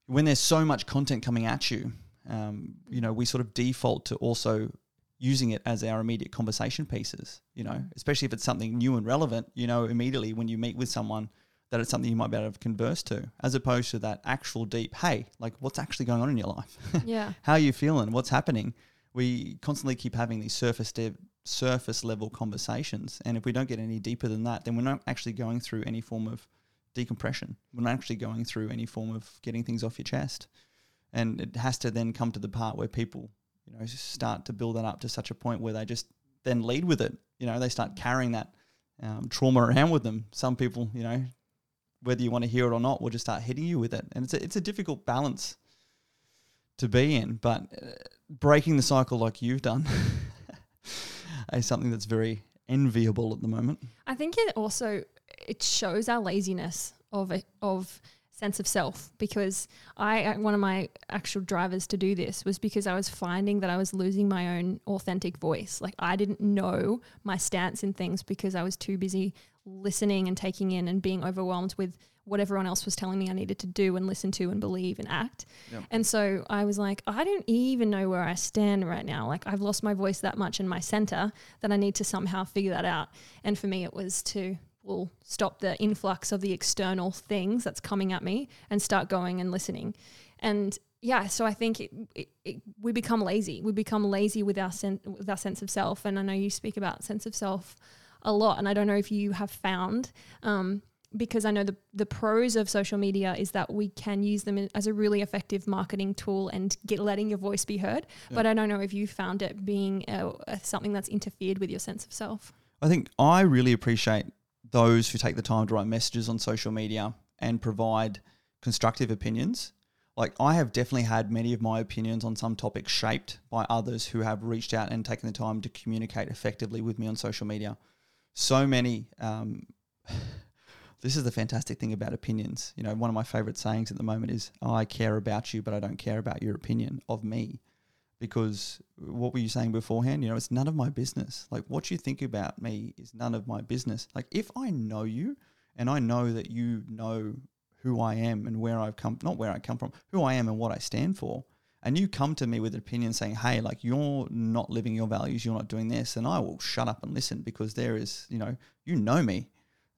when there's so much content coming at you, um, you know, we sort of default to also using it as our immediate conversation pieces, you know, especially if it's something new and relevant, you know, immediately when you meet with someone that it's something you might be able to converse to, as opposed to that actual deep, hey, like what's actually going on in your life? Yeah. How are you feeling? What's happening? We constantly keep having these surface de- surface level conversations, and if we don't get any deeper than that, then we're not actually going through any form of decompression. We're not actually going through any form of getting things off your chest, and it has to then come to the part where people, you know, start to build that up to such a point where they just then lead with it. You know, they start carrying that um, trauma around with them. Some people, you know, whether you want to hear it or not, will just start hitting you with it, and it's a, it's a difficult balance to be in. But uh, breaking the cycle like you've done is something that's very enviable at the moment. I think it also it shows our laziness of it, of sense of self because I uh, one of my actual drivers to do this was because I was finding that I was losing my own authentic voice. Like I didn't know my stance in things because I was too busy listening and taking in and being overwhelmed with what everyone else was telling me I needed to do and listen to and believe and act. Yep. And so I was like, I don't even know where I stand right now. Like I've lost my voice that much in my center that I need to somehow figure that out. And for me, it was to will stop the influx of the external things that's coming at me and start going and listening. And yeah, so I think it, it, it, we become lazy. We become lazy with our sen- with our sense of self. And I know you speak about sense of self a lot. And I don't know if you have found. Um, because I know the the pros of social media is that we can use them as a really effective marketing tool and get letting your voice be heard. Yeah. But I don't know if you found it being uh uh something that's interfered with your sense of self. I think I really appreciate those who take the time to write messages on social media and provide constructive opinions. Like I have definitely had many of my opinions on some topics shaped by others who have reached out and taken the time to communicate effectively with me on social media. So many, um, this is the fantastic thing about opinions. You know, one of my favorite sayings at the moment is, oh, I care about you, but I don't care about your opinion of me. Because what were you saying beforehand? You know, it's none of my business. Like, what you think about me is none of my business. Like, if I know you and I know that you know who I am and where I've come, not where I come from, who I am and what I stand for, and you come to me with an opinion saying, hey, like, you're not living your values, you're not doing this, and I will shut up and listen because there is, you know, you know me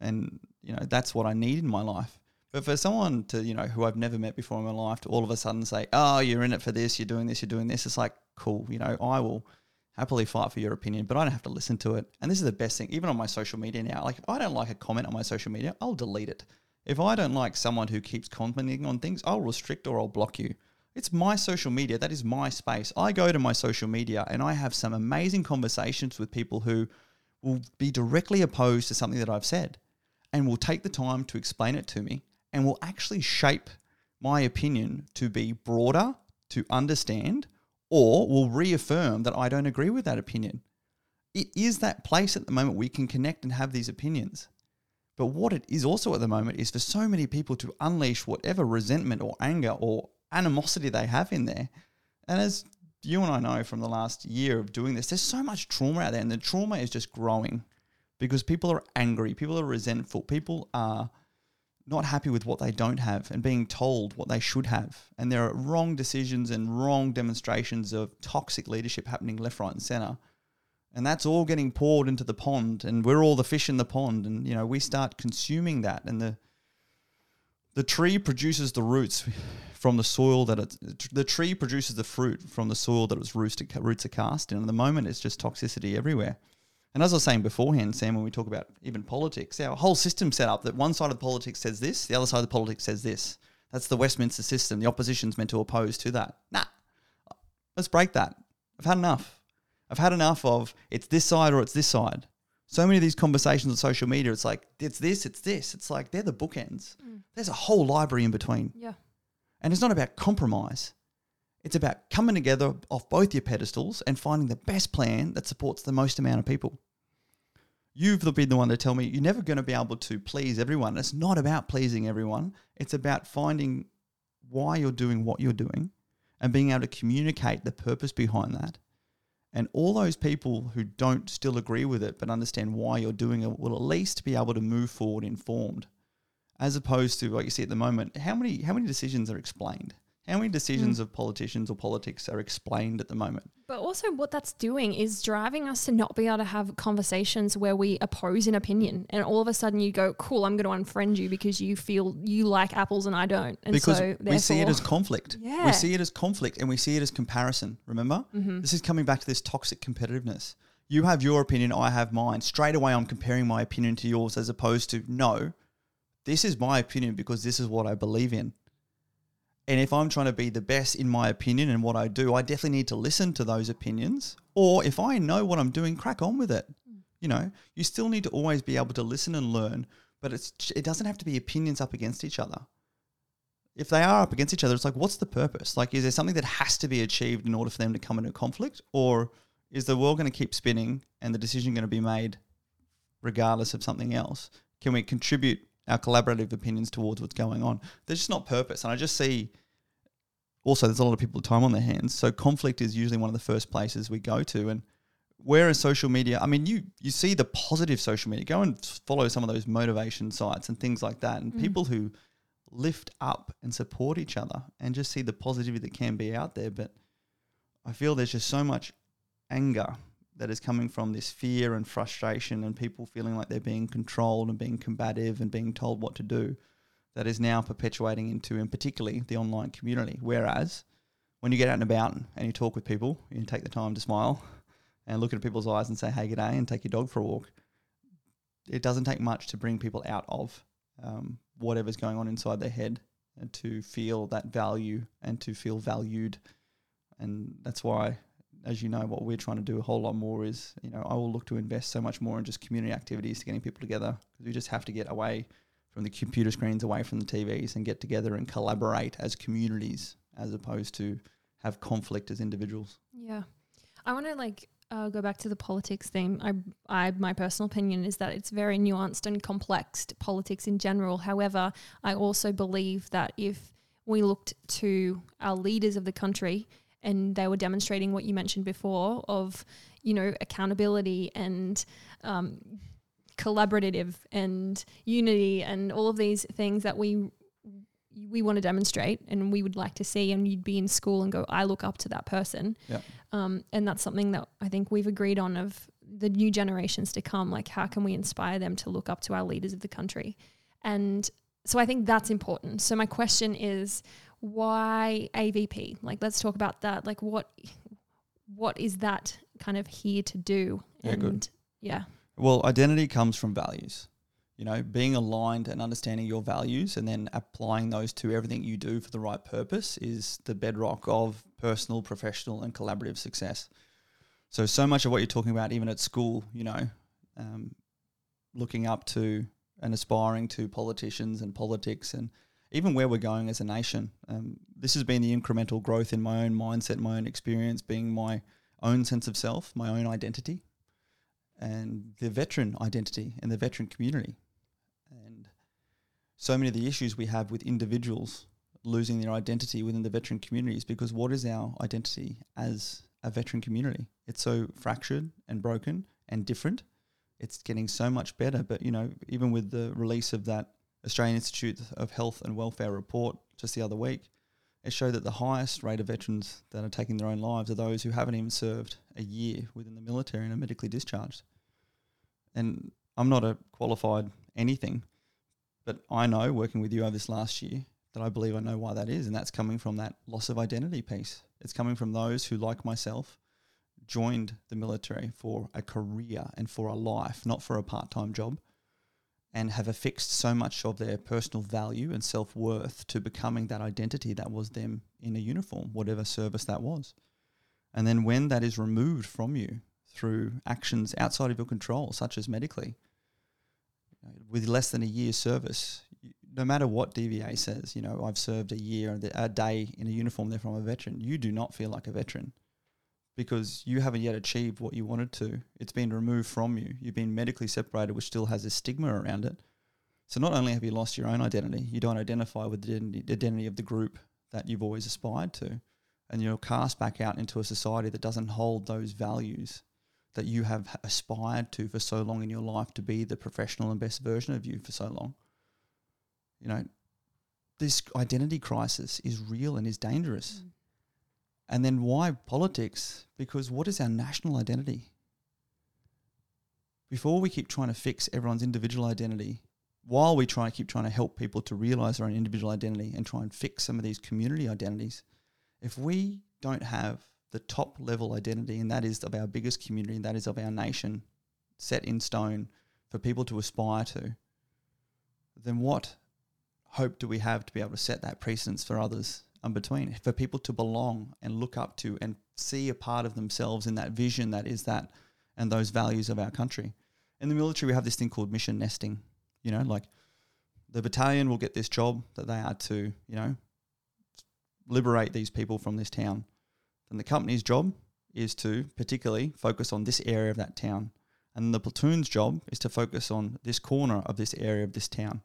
and you know that's what I need in my life. But for someone to you know who I've never met before in my life to all of a sudden say, "Oh, you're in it for this, you're doing this, you're doing this," it's like cool. You know, I will happily fight for your opinion, but I don't have to listen to it. And this is the best thing, even on my social media now. Like if I don't like a comment on my social media, I'll delete it. If I don't like someone who keeps commenting on things, I'll restrict or I'll block you. It's my social media. That is my space. I go to my social media and I have some amazing conversations with people who will be directly opposed to something that I've said and will take the time to explain it to me and will actually shape my opinion to be broader, to understand, or will reaffirm that I don't agree with that opinion. It is that place at the moment we can connect and have these opinions. But what it is also at the moment is for so many people to unleash whatever resentment or anger or animosity they have in there. And as you and I know from the last year of doing this, there's so much trauma out there, and the trauma is just growing because people are angry, people are resentful, people are not happy with what they don't have and being told what they should have. And there are wrong decisions and wrong demonstrations of toxic leadership happening left, right, and center. And that's all getting poured into the pond, and we're all the fish in the pond. And you know, we start consuming that, and the the tree produces the roots from the soil that it's the tree produces the fruit from the soil that its roots roots are cast. And at the moment, it's just toxicity everywhere. And as I was saying beforehand, Sam, when we talk about even politics, our whole system set up that one side of the politics says this, the other side of the politics says this. That's the Westminster system. The opposition's meant to oppose to that. Nah, let's break that. I've had enough. I've had enough of it's this side or it's this side. So many of these conversations on social media, it's like it's this, it's this. It's like they're the bookends. Mm. There's a whole library in between. Yeah. And it's not about compromise. It's about coming together off both your pedestals and finding the best plan that supports the most amount of people. You've been the one to tell me you're never going to be able to please everyone. It's not about pleasing everyone. It's about finding why you're doing what you're doing and being able to communicate the purpose behind that. And all those people who don't still agree with it but understand why you're doing it will at least be able to move forward informed. As opposed to what you see at the moment, how many how many decisions are explained? How many decisions mm. of politicians or politics are explained at the moment? But also, what that's doing is driving us to not be able to have conversations where we oppose an opinion, and all of a sudden you go, "Cool, I'm going to unfriend you because you feel you like apples and I don't." And because so, we see it as conflict. Yeah. we see it as conflict, and we see it as comparison. Remember, mm-hmm. this is coming back to this toxic competitiveness. You have your opinion, I have mine. Straight away, I'm comparing my opinion to yours, as opposed to no, this is my opinion because this is what I believe in. And if I'm trying to be the best in my opinion and what I do, I definitely need to listen to those opinions. Or if I know what I'm doing, crack on with it. You know, you still need to always be able to listen and learn, but it's it doesn't have to be opinions up against each other. If they are up against each other, it's like, what's the purpose? Like, is there something that has to be achieved in order for them to come into conflict? Or is the world going to keep spinning and the decision going to be made regardless of something else? Can we contribute our collaborative opinions towards what's going on. There's just not purpose. And I just see also there's a lot of people with time on their hands. So conflict is usually one of the first places we go to. And whereas social media, I mean, you you see the positive social media. Go and follow some of those motivation sites and things like that. And mm. people who lift up and support each other and just see the positivity that can be out there. But I feel there's just so much anger that is coming from this fear and frustration and people feeling like they're being controlled and being combative and being told what to do that is now perpetuating into, and particularly, the online community. Whereas when you get out and about and you talk with people, you take the time to smile and look into people's eyes and say, hey, g'day, and take your dog for a walk. It doesn't take much to bring people out of um, whatever's going on inside their head and to feel that value and to feel valued. And that's why as you know, what we're trying to do a whole lot more is, you know, I will look to invest so much more in just community activities to getting people together because we just have to get away from the computer screens, away from the TVs, and get together and collaborate as communities as opposed to have conflict as individuals. Yeah, I want to like uh, go back to the politics theme. I, I, my personal opinion is that it's very nuanced and complex politics in general. However, I also believe that if we looked to our leaders of the country and they were demonstrating what you mentioned before of, you know, accountability and um, collaborative and unity and all of these things that we we want to demonstrate and we would like to see and you'd be in school and go i look up to that person. Yeah. um, and that's something that i think we've agreed on of the new generations to come like how can we inspire them to look up to our leaders of the country? And so i think that's important. So my question is why avp like let's talk about that. Like what what is that kind of here to do? Yeah, and good. yeah. Well identity comes from values. You know, being aligned and understanding your values and then applying those to everything you do for the right purpose is the bedrock of personal, professional, and collaborative success. So, so much of what you're talking about, even at school, you know, um, looking up to and aspiring to politicians and politics and even where we're going as a nation. Um, this has been the incremental growth in my own mindset, my own experience, being my own sense of self, my own identity, and the veteran identity and the veteran community And so many of the issues we have with individuals losing their identity within the veteran communities because what is our identity as a veteran community? It's so fractured and broken and different. It's getting so much better, but you know, even with the release of that Australian Institute of Health and Welfare report just the other week, it showed that the highest rate of veterans that are taking their own lives are those who haven't even served a year within the military and are medically discharged. And I'm not a qualified anything, but I know, working with you over this last year, that I believe I know why that is, and that's coming from that loss of identity piece. It's coming from those who, like myself, joined the military for a career and for a life, not for a part time job, and have affixed so much of their personal value and self worth to becoming that identity that was them in a uniform, whatever service that was. And then when that is removed from you through actions outside of your control, such as medically, with less than a year's service, no matter what DVA says, you know, I've served a year, a day in a uniform, therefore I'm a veteran. You do not feel like a veteran because you haven't yet achieved what you wanted to. It's been removed from you. You've been medically separated, which still has a stigma around it. So not only have you lost your own identity, you don't identify with the identity of the group that you've always aspired to, and you're cast back out into a society that doesn't hold those values that you have aspired to for so long in your life to be the professional and best version of you for so long. You know, this identity crisis is real and is dangerous. Mm. And then why politics? Because what is our national identity? Before we keep trying to fix everyone's individual identity, while we try and keep trying to help people to realize their own individual identity and try and fix some of these community identities, if we don't have the top level identity, and that is of our biggest community, and that is of our nation, set in stone for people to aspire to, then what hope do we have to be able to set that precedence for others between, for people to belong and look up to and see a part of themselves in that vision that is that and those values of our country? In the military, we have this thing called mission nesting. You know, like the battalion will get this job that they are to, you know, liberate these people from this town then the company's job is to particularly focus on this area of that town. And the platoon's job is to focus on this corner of this area of this town.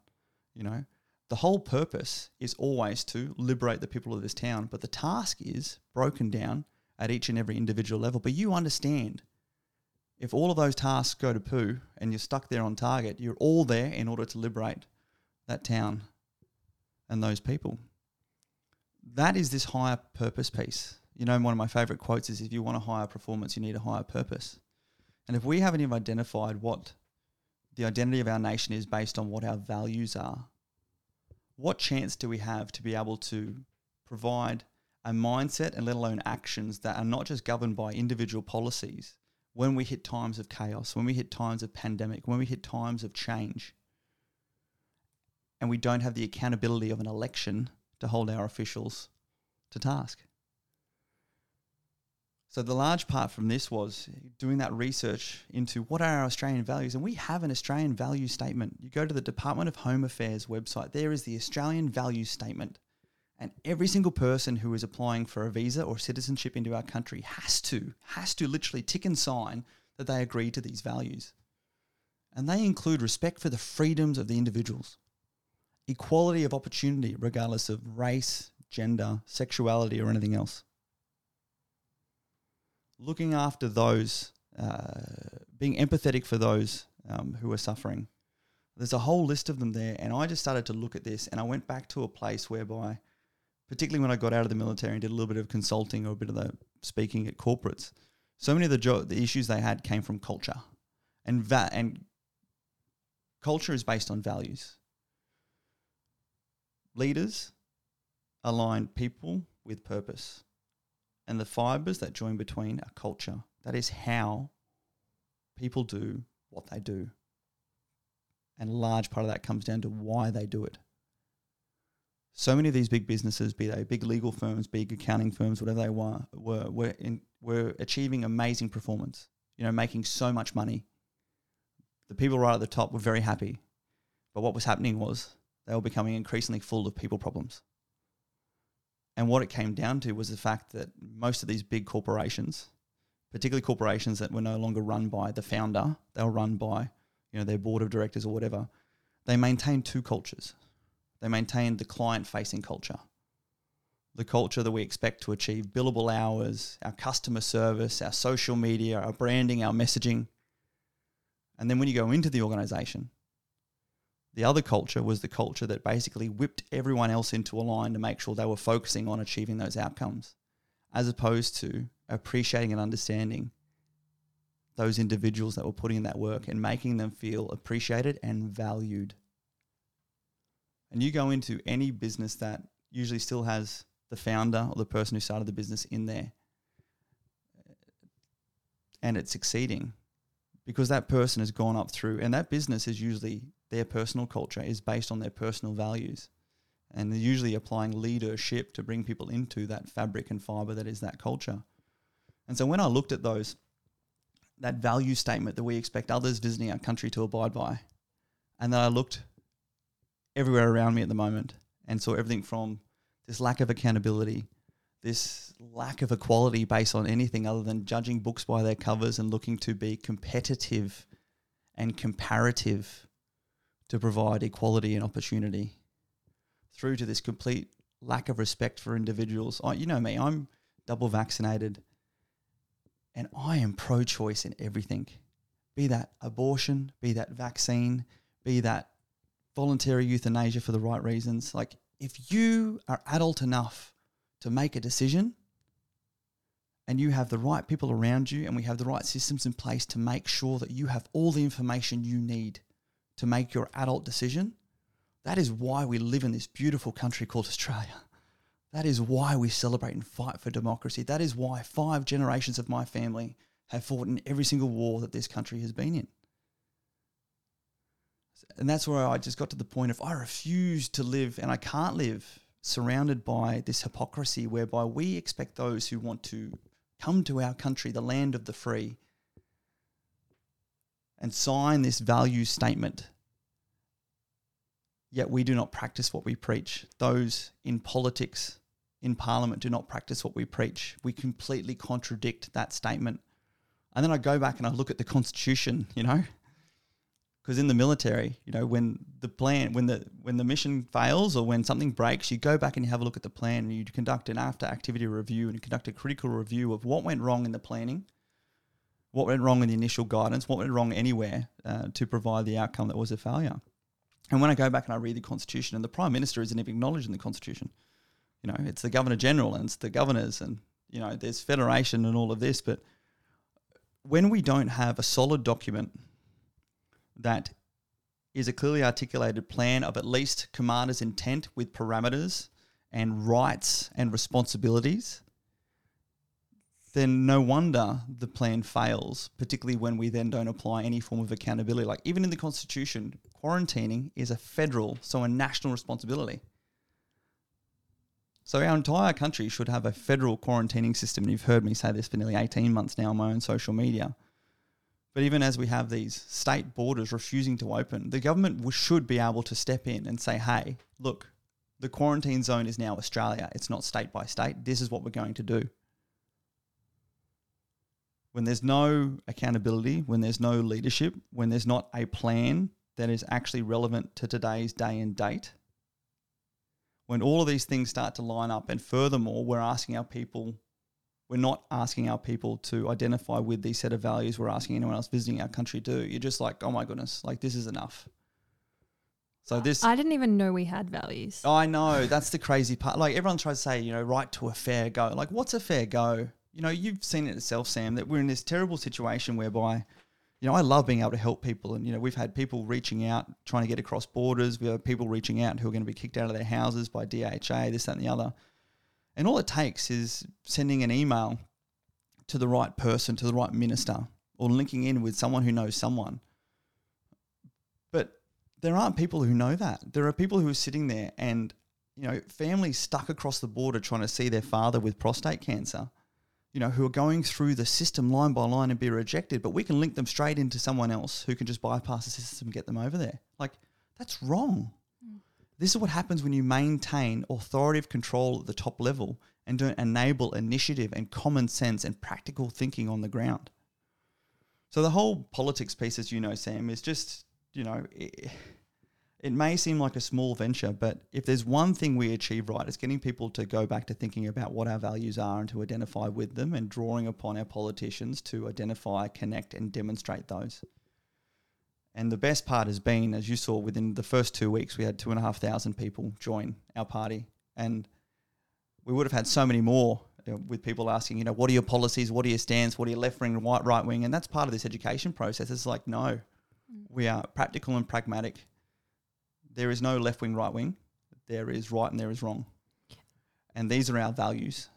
You know, the whole purpose is always to liberate the people of this town, but the task is broken down at each and every individual level. But you understand if all of those tasks go to poo and you're stuck there on target, you're all there in order to liberate that town and those people. That is this higher purpose piece you know, one of my favorite quotes is if you want a higher performance, you need a higher purpose. And if we haven't even identified what the identity of our nation is based on what our values are, what chance do we have to be able to provide a mindset and let alone actions that are not just governed by individual policies when we hit times of chaos, when we hit times of pandemic, when we hit times of change, and we don't have the accountability of an election to hold our officials to task? So the large part from this was doing that research into what are our Australian values, and we have an Australian value statement. You go to the Department of Home Affairs website, there is the Australian value statement, And every single person who is applying for a visa or citizenship into our country has to, has to literally tick and sign that they agree to these values. And they include respect for the freedoms of the individuals, equality of opportunity, regardless of race, gender, sexuality, or anything else. Looking after those, uh, being empathetic for those um, who are suffering. There's a whole list of them there. And I just started to look at this and I went back to a place whereby particularly when I got out of the military and did a little bit of consulting or a bit of the speaking at corporates, so many of the jo- the issues they had came from culture, and va- and culture is based on values. Leaders align people with purpose, and the fibers that join between are culture. That is how people do what they do, and a large part of that comes down to why they do it so many of these big businesses, be they big legal firms, big accounting firms, whatever they were, were were in, were achieving amazing performance. You know, making so much money. The people right at the top were very happy, but what was happening was they were becoming increasingly full of people problems. And what it came down to was the fact that most of these big corporations, particularly corporations that were no longer run by the founder, they were run by, you know, their board of directors or whatever, they maintained two cultures they maintained the client facing culture, the culture that we expect to achieve billable hours, our customer service, our social media, our branding, our messaging. And then when you go into the organization, the other culture was the culture that basically whipped everyone else into a line to make sure they were focusing on achieving those outcomes, as opposed to appreciating and understanding those individuals that were putting in that work and making them feel appreciated and valued. And you go into any business that usually still has the founder or the person who started the business in there and it's succeeding because that person has gone up through and that business is usually their personal culture is based on their personal values. And they're usually applying leadership to bring people into that fabric and fiber that is that culture. And so when i looked at those that value statement that we expect others visiting our country to abide by and then i looked everywhere around me at the moment and saw everything from this lack of accountability, this lack of equality based on anything other than judging books by their covers and looking to be competitive and comparative to provide equality and opportunity, through to this complete lack of respect for individuals. I, you know me, I'm double vaccinated and I am pro choice in everything be that abortion, be that vaccine, be that voluntary euthanasia for the right reasons. Like, if you are adult enough to make a decision and you have the right people around you and we have the right systems in place to make sure that you have all the information you need to make your adult decision, that is why we live in this beautiful country called Australia. That is why we celebrate and fight for democracy. That is why five generations of my family have fought in every single war that this country has been in and that's where I just got to the point of I refuse to live and I can't live surrounded by this hypocrisy whereby we expect those who want to come to our country, the land of the free, and sign this value statement. Yet we do not practice what we preach. Those in politics, in parliament, do not practice what we preach. We completely contradict that statement. And then I go back and I look at the Constitution, you know, because in the military, you know, when the plan, when the when the mission fails or when something breaks, you go back and you have a look at the plan and you conduct an after activity review and conduct a critical review of what went wrong in the planning, what went wrong in the initial guidance, what went wrong anywhere uh, to provide the outcome that was a failure. And when I go back and I read the Constitution, and the Prime Minister isn't even acknowledged in the Constitution, you know, it's the Governor General and it's the governors, and you know, there's federation and all of this, but when we don't have a solid document that is a clearly articulated plan of at least commander's intent with parameters and rights and responsibilities, then no wonder the plan fails, particularly when we then don't apply any form of accountability. Like even in the Constitution, quarantining is a federal, so a national responsibility. So our entire country should have a federal quarantining system. And you've heard me say this for nearly 18 months now on my own social media. But even as we have these state borders refusing to open, the government should be able to step in and say, hey, look, The quarantine zone is now Australia. It's not state by state. This is what we're going to do. When there's no accountability, when there's no leadership, when there's not a plan that is actually relevant to today's day and date, when all of these things start to line up, and furthermore, we're asking our people, we're not asking our people to identify with these set of values we're asking anyone else visiting our country to. You're just like, oh my goodness, like this is enough. So this, I didn't even know we had values. I know that's the crazy part. Like everyone tries to say, you know, right to a fair go. Like, what's a fair go? You know, you've seen it yourself, Sam, that we're in this terrible situation whereby, you know, I love being able to help people, and you know, we've had people reaching out trying to get across borders. We have people reaching out who are going to be kicked out of their houses by DHA, this, that, and the other. And all it takes is sending an email to the right person, to the right minister, or linking in with someone who knows someone. But there aren't people who know that. There are people who are sitting there and, you know, families stuck across the border trying to see their father with prostate cancer, you know, who are going through the system line by line and be rejected, but we can link them straight into someone else who can just bypass the system and get them over there. Like, that's wrong. Mm. This is what happens when you maintain authoritative control at the top level and don't enable initiative and common sense and practical thinking on the ground. So the whole politics piece, as you know, Sam, is just you know, it, it may seem like a small venture, but if there's one thing we achieve right, it's getting people to go back to thinking about what our values are and to identify with them and drawing upon our politicians to identify, connect, and demonstrate those. And the best part has been, as you saw, within the first two weeks, we had two and a half thousand people join our party. And we would have had so many more you know, with people asking, you know, what are your policies? What are your stands? What are your left wing, right, right wing? And that's part of this education process. It's like, no, mm. we are practical and pragmatic. There is no left wing, right wing. There is right and there is wrong. And these are our values.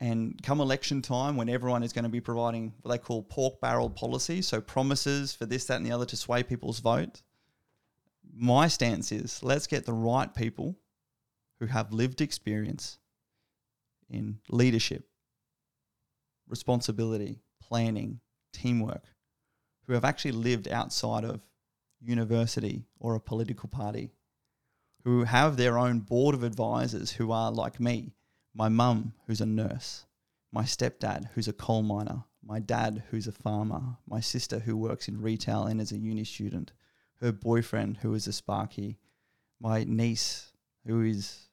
And come election time, when everyone is going to be providing what they call pork barrel policies, so promises for this, that, and the other to sway people's vote, my stance is let's get the right people who have lived experience in leadership, responsibility, planning, teamwork, who have actually lived outside of university or a political party, who have their own board of advisors who are like me, my mum, who's a nurse, my stepdad, who's a coal miner, my dad, who's a farmer, my sister, who works in retail and is a uni student, her boyfriend, who is a Sparky, my niece, who is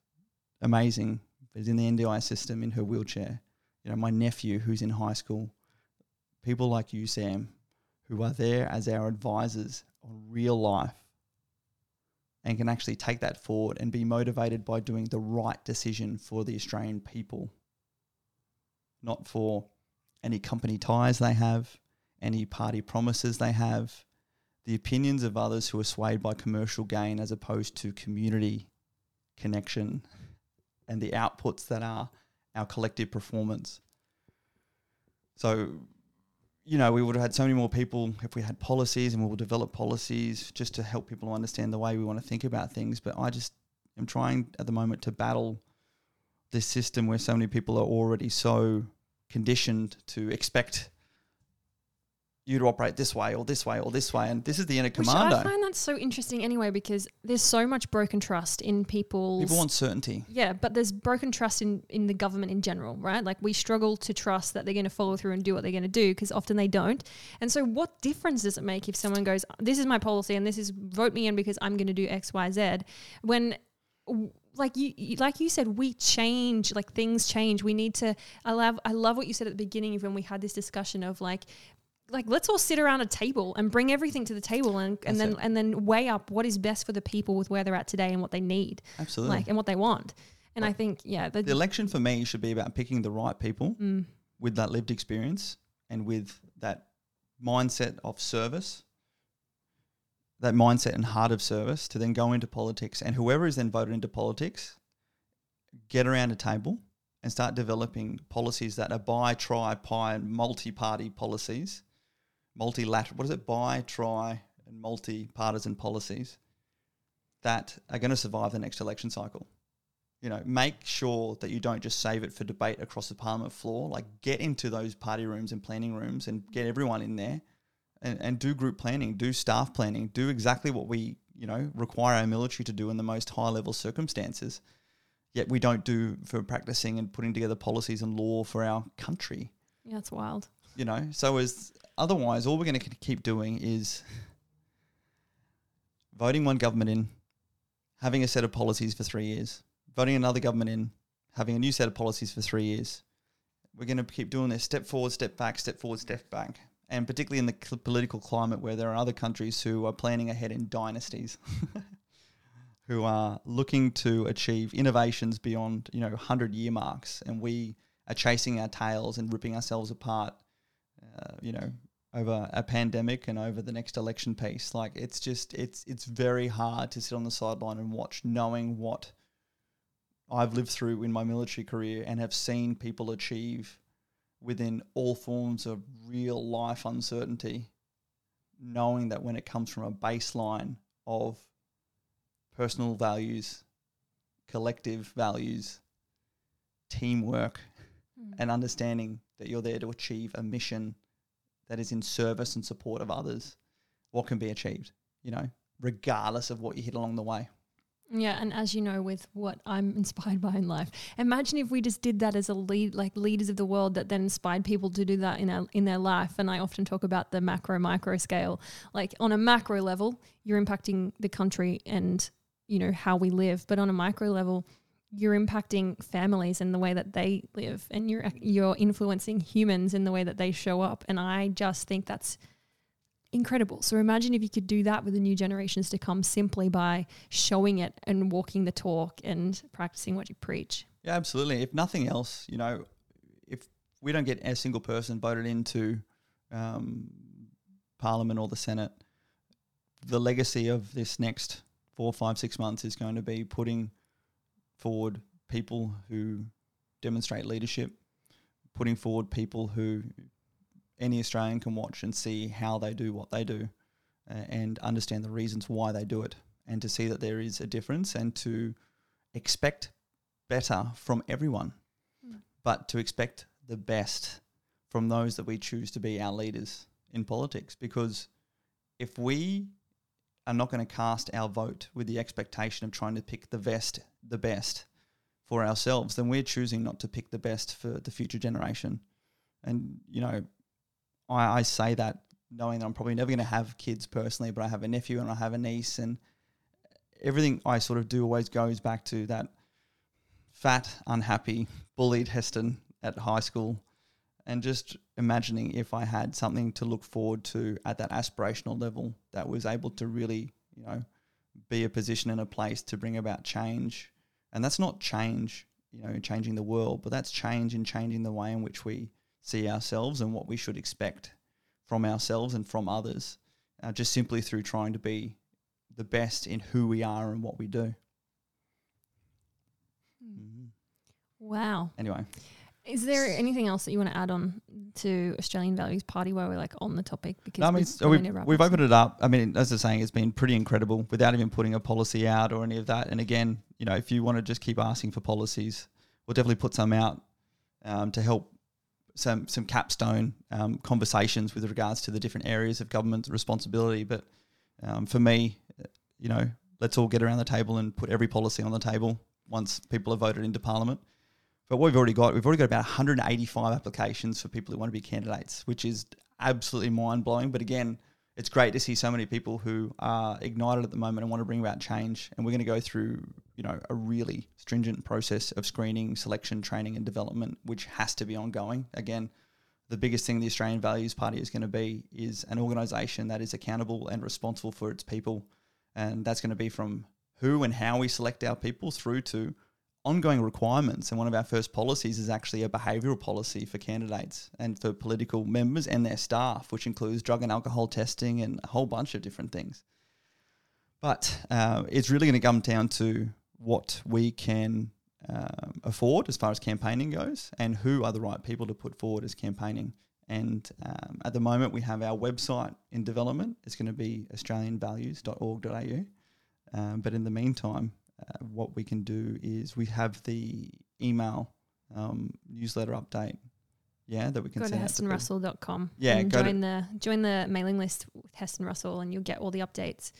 amazing, is in the NDIS system in her wheelchair, you know, my nephew, who's in high school, people like you, Sam, who are there as our advisors on real life and can actually take that forward and be motivated by doing the right decision for the Australian people, not for any company ties they have, any party promises they have, the opinions of others who are swayed by commercial gain as opposed to community connection and the outputs that are our collective performance. So you know, we would have had so many more people if we had policies and we will develop policies just to help people understand the way we want to think about things. But I just am trying at the moment to battle this system where so many people are already so conditioned to expect you to operate this way or this way or this way. And this is the inner commando. Which I find that so interesting anyway because there's so much broken trust in people's People want certainty. Yeah, but there's broken trust in, in the government in general, right? Like we struggle to trust that they're going to follow through and do what they're going to do because often they don't. And so what difference does it make if someone goes, this is my policy and this is vote me in because I'm going to do X, Y, Z when like you like you said we change like things change we need to i love i love what you said at the beginning of when we had this discussion of like like let's all sit around a table and bring everything to the table and, and then it. and then weigh up what is best for the people with where they're at today and what they need absolutely like and what they want and well, i think yeah the, the, election for me should be about picking the right people mm. with that lived experience and with that mindset of service that mindset and heart of service to then go into politics and whoever is then voted into politics get around a table and start developing policies that are bi, tri, pi, multi-party policies multilateral, what is it, bi, tri, and multi-partisan policies that are going to survive the next election cycle. You know, make sure that you don't just save it for debate across the parliament floor. Like, get into those party rooms and planning rooms and get everyone in there, and, and do group planning, do staff planning, do exactly what we you know, require our military to do in the most high level circumstances. Yet we don't do for practicing and putting together policies and law for our country. Yeah, it's wild. You know, so as otherwise, all we're going to keep doing is voting one government in, having a set of policies for three years, voting another government in, having a new set of policies for three years. We're going to keep doing this step forward, step back, step forward, step back. And particularly in the political climate where there are other countries who are planning ahead in dynasties, who are looking to achieve innovations beyond, you know, 100 year marks. And we are chasing our tails and ripping ourselves apart, uh, you know, over a pandemic and over the next election piece. Like it's just it's it's very hard to sit on the sideline and watch, knowing what I've lived through in my military career and have seen people achieve within all forms of real life uncertainty, knowing that when it comes from a baseline of personal values, collective values, teamwork, Mm. and understanding that you're there to achieve a mission that is in service and support of others, what can be achieved, you know, regardless of what you hit along the way. Yeah, and as you know, with what I'm inspired by in life, imagine if we just did that as a lead, like leaders of the world, that then inspired people to do that in our, in their life. And I often talk about the macro micro scale. Like on a macro level, you're impacting the country and you know how we live, but on a micro level, you're impacting families in the way that they live, and you're you're influencing humans in the way that they show up. And I just think that's incredible. So imagine if you could do that with the new generations to come simply by showing it and walking the talk and practicing what you preach. Yeah, absolutely. If nothing else, you know, if we don't get a single person voted into um, Parliament or the Senate, the legacy of this next four, five, six months is going to be putting forward people who demonstrate leadership, putting forward people who any Australian can watch and see how they do what they do uh, and understand the reasons why they do it and to see that there is a difference and to expect better from everyone, Mm. but to expect the best from those that we choose to be our leaders in politics. Because if we are not going to cast our vote with the expectation of trying to pick the best, the best for ourselves, then we're choosing not to pick the best for the future generation. And you know, I, I say that knowing that I'm probably never going to have kids personally, but I have a nephew and I have a niece, and everything I sort of do always goes back to that fat, unhappy, bullied Heston at high school, and just imagining if I had something to look forward to at that aspirational level that was able to really, you know, be a position and a place to bring about change. And that's not change, you know, changing the world, but that's change in changing the way in which we see ourselves and what we should expect from ourselves and from others, uh, just simply through trying to be the best in who we are and what we do. Mhm. Wow. Anyway, Is there anything else that you want to add on to Australian Values Party while we're like on the topic? Because no, I mean, we've we've, we've opened it up. I mean, as I was saying, it's been pretty incredible without even putting a policy out or any of that. And again, you know, if you want to just keep asking for policies, we'll definitely put some out um, to help some some capstone um, conversations with regards to the different areas of government responsibility. But um, for me, you know, let's all get around the table and put every policy on the table once people are voted into Parliament. But what we've already got, we've already got about 185 applications for people who want to be candidates, which is absolutely mind blowing. But again, it's great to see so many people who are ignited at the moment and want to bring about change. And we're going to go through, you know, a really stringent process of screening, selection, training, and development, which has to be ongoing. Again, the biggest thing the Australian Values Party is going to be is an organisation that is accountable and responsible for its people, and that's going to be from who and how we select our people through to ongoing requirements. And one of our first policies is actually a behavioural policy for candidates and for political members and their staff, which includes drug and alcohol testing and a whole bunch of different things. But uh, it's really going to come down to what we can um, afford as far as campaigning goes and who are the right people to put forward as campaigning. And um, at the moment, we have our website in development. It's going to be australianvalues.org.au. Um, but in the meantime, uh, what we can do is we have the email um, newsletter update. Yeah, that we can Go to send out to people. hestonrussell.com Yeah, and join the join the mailing list with Heston Russell and you'll get all the updates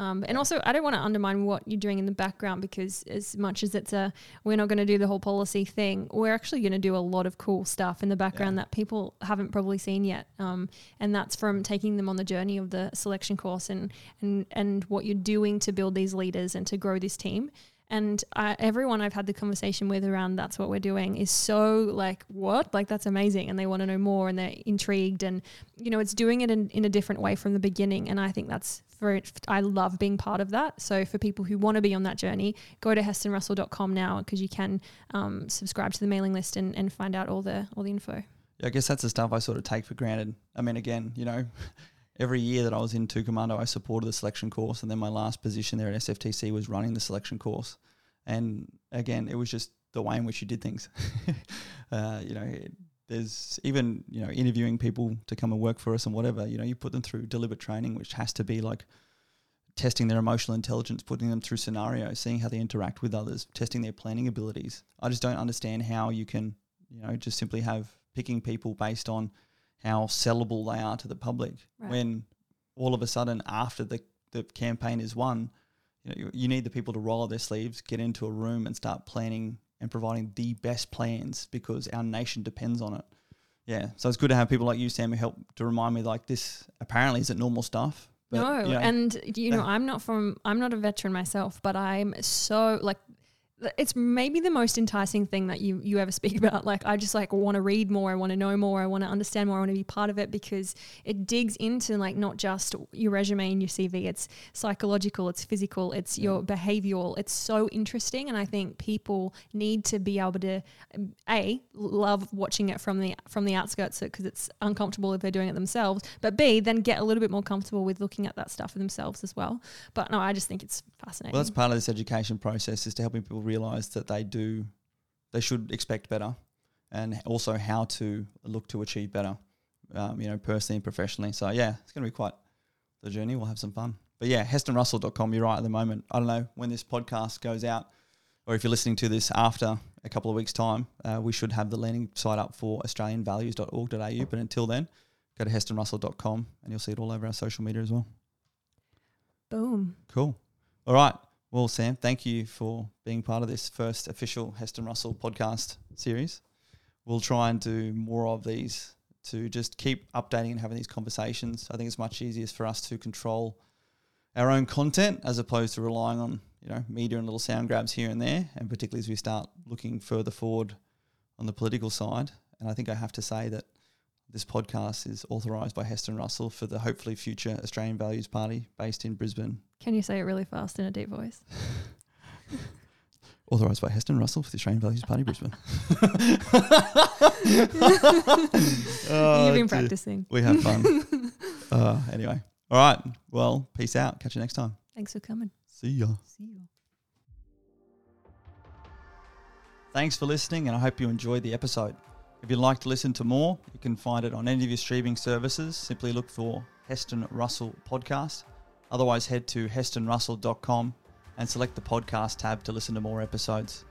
Um, and also, I don't want to undermine what you're doing in the background because, as much as it's a, we're not going to do the whole policy thing, we're actually going to do a lot of cool stuff in the background Yeah. that people haven't probably seen yet. Um, and that's from taking them on the journey of the selection course and and and what you're doing to build these leaders and to grow this team. And I, everyone I've had the conversation with around that's what we're doing is so like, what? Like, that's amazing. And they want to know more and they're intrigued. And, you know, it's doing it in, in a different way from the beginning. And I think that's very, I love being part of that. So for people who want to be on that journey, go to hestonrussell.com now because you can um, subscribe to the mailing list and, and find out all the, all the info. Yeah, I guess that's the stuff I sort of take for granted. I mean, again, you know, every year that I was in two commando, I supported the selection course, and then my last position there at SFTC was running the selection course. And again, it was just the way in which you did things. uh, you know, there's even you know interviewing people to come and work for us and whatever. You know, you put them through deliberate training, which has to be like testing their emotional intelligence, putting them through scenarios, seeing how they interact with others, testing their planning abilities. I just don't understand how you can, you know, just simply have picking people based on how sellable they are to the public Right. when all of a sudden after the, the campaign is won, you know, you, you need the people to roll up their sleeves, get into a room and start planning and providing the best plans because our nation depends on it. Yeah. So it's good to have people like you, Sam, who help to remind me like this apparently isn't normal stuff. But, no, you know, and you know, yeah. I'm not from, I'm not a veteran myself, but I'm so like, it's maybe the most enticing thing that you you ever speak about. Like, I just like want to read more, I want to know more, I want to understand more, I want to be part of it because it digs into like not just your resume and your CV. It's psychological, it's physical, it's your behavioral. It's so interesting, and I think people need to be able to um, a love watching it from the from the outskirts because it's uncomfortable if they're doing it themselves, but b then get a little bit more comfortable with looking at that stuff for themselves as well. But no, I just think it's fascinating. Well, that's part of this education process is to helping people realize that they do, they should expect better, and also how to look to achieve better, um, you know, personally and professionally. So yeah, it's going to be quite the journey. We'll have some fun. But yeah, HestonRussell.com. You're right at the moment. I don't know when this podcast goes out, or if you're listening to this after a couple of weeks' time, uh, we should have the landing site up for AustralianValues.org.au. But until then, go to HestonRussell.com and you'll see it all over our social media as well. Boom. Cool. All right. Well, Sam, thank you for being part of this first official Heston Russell podcast series. We'll try and do more of these to just keep updating and having these conversations. I think it's much easier for us to control our own content as opposed to relying on you know media and little sound grabs here and there, and particularly as we start looking further forward on the political side. And I think I have to say that this podcast is authorised by Heston Russell for the hopefully future Australian Values Party based in Brisbane, Can you say it really fast in a deep voice? Authorised by Heston Russell for the Australian Values Party Brisbane. Oh, You've been practicing. We have fun. uh, anyway, all right. Well, peace out. Catch you next time. Thanks for coming. See ya. See you. Thanks for listening, and I hope you enjoyed the episode. If you'd like to listen to more, you can find it on any of your streaming services. Simply look for Heston Russell Podcast. Otherwise, head to hestonrussell.com and select the podcast tab to listen to more episodes.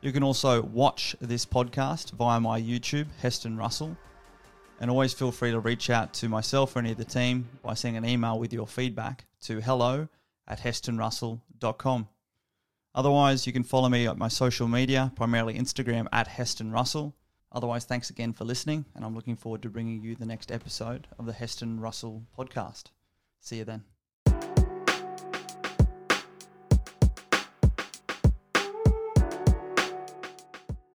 You can also watch this podcast via my YouTube, Heston Russell. And always feel free to reach out to myself or any of the team by sending an email with your feedback to hello at hestonrussell.com. Otherwise, you can follow me at my social media, primarily Instagram at Heston Russell. Otherwise, thanks again for listening, and I'm looking forward to bringing you the next episode of the Heston Russell podcast. See you then.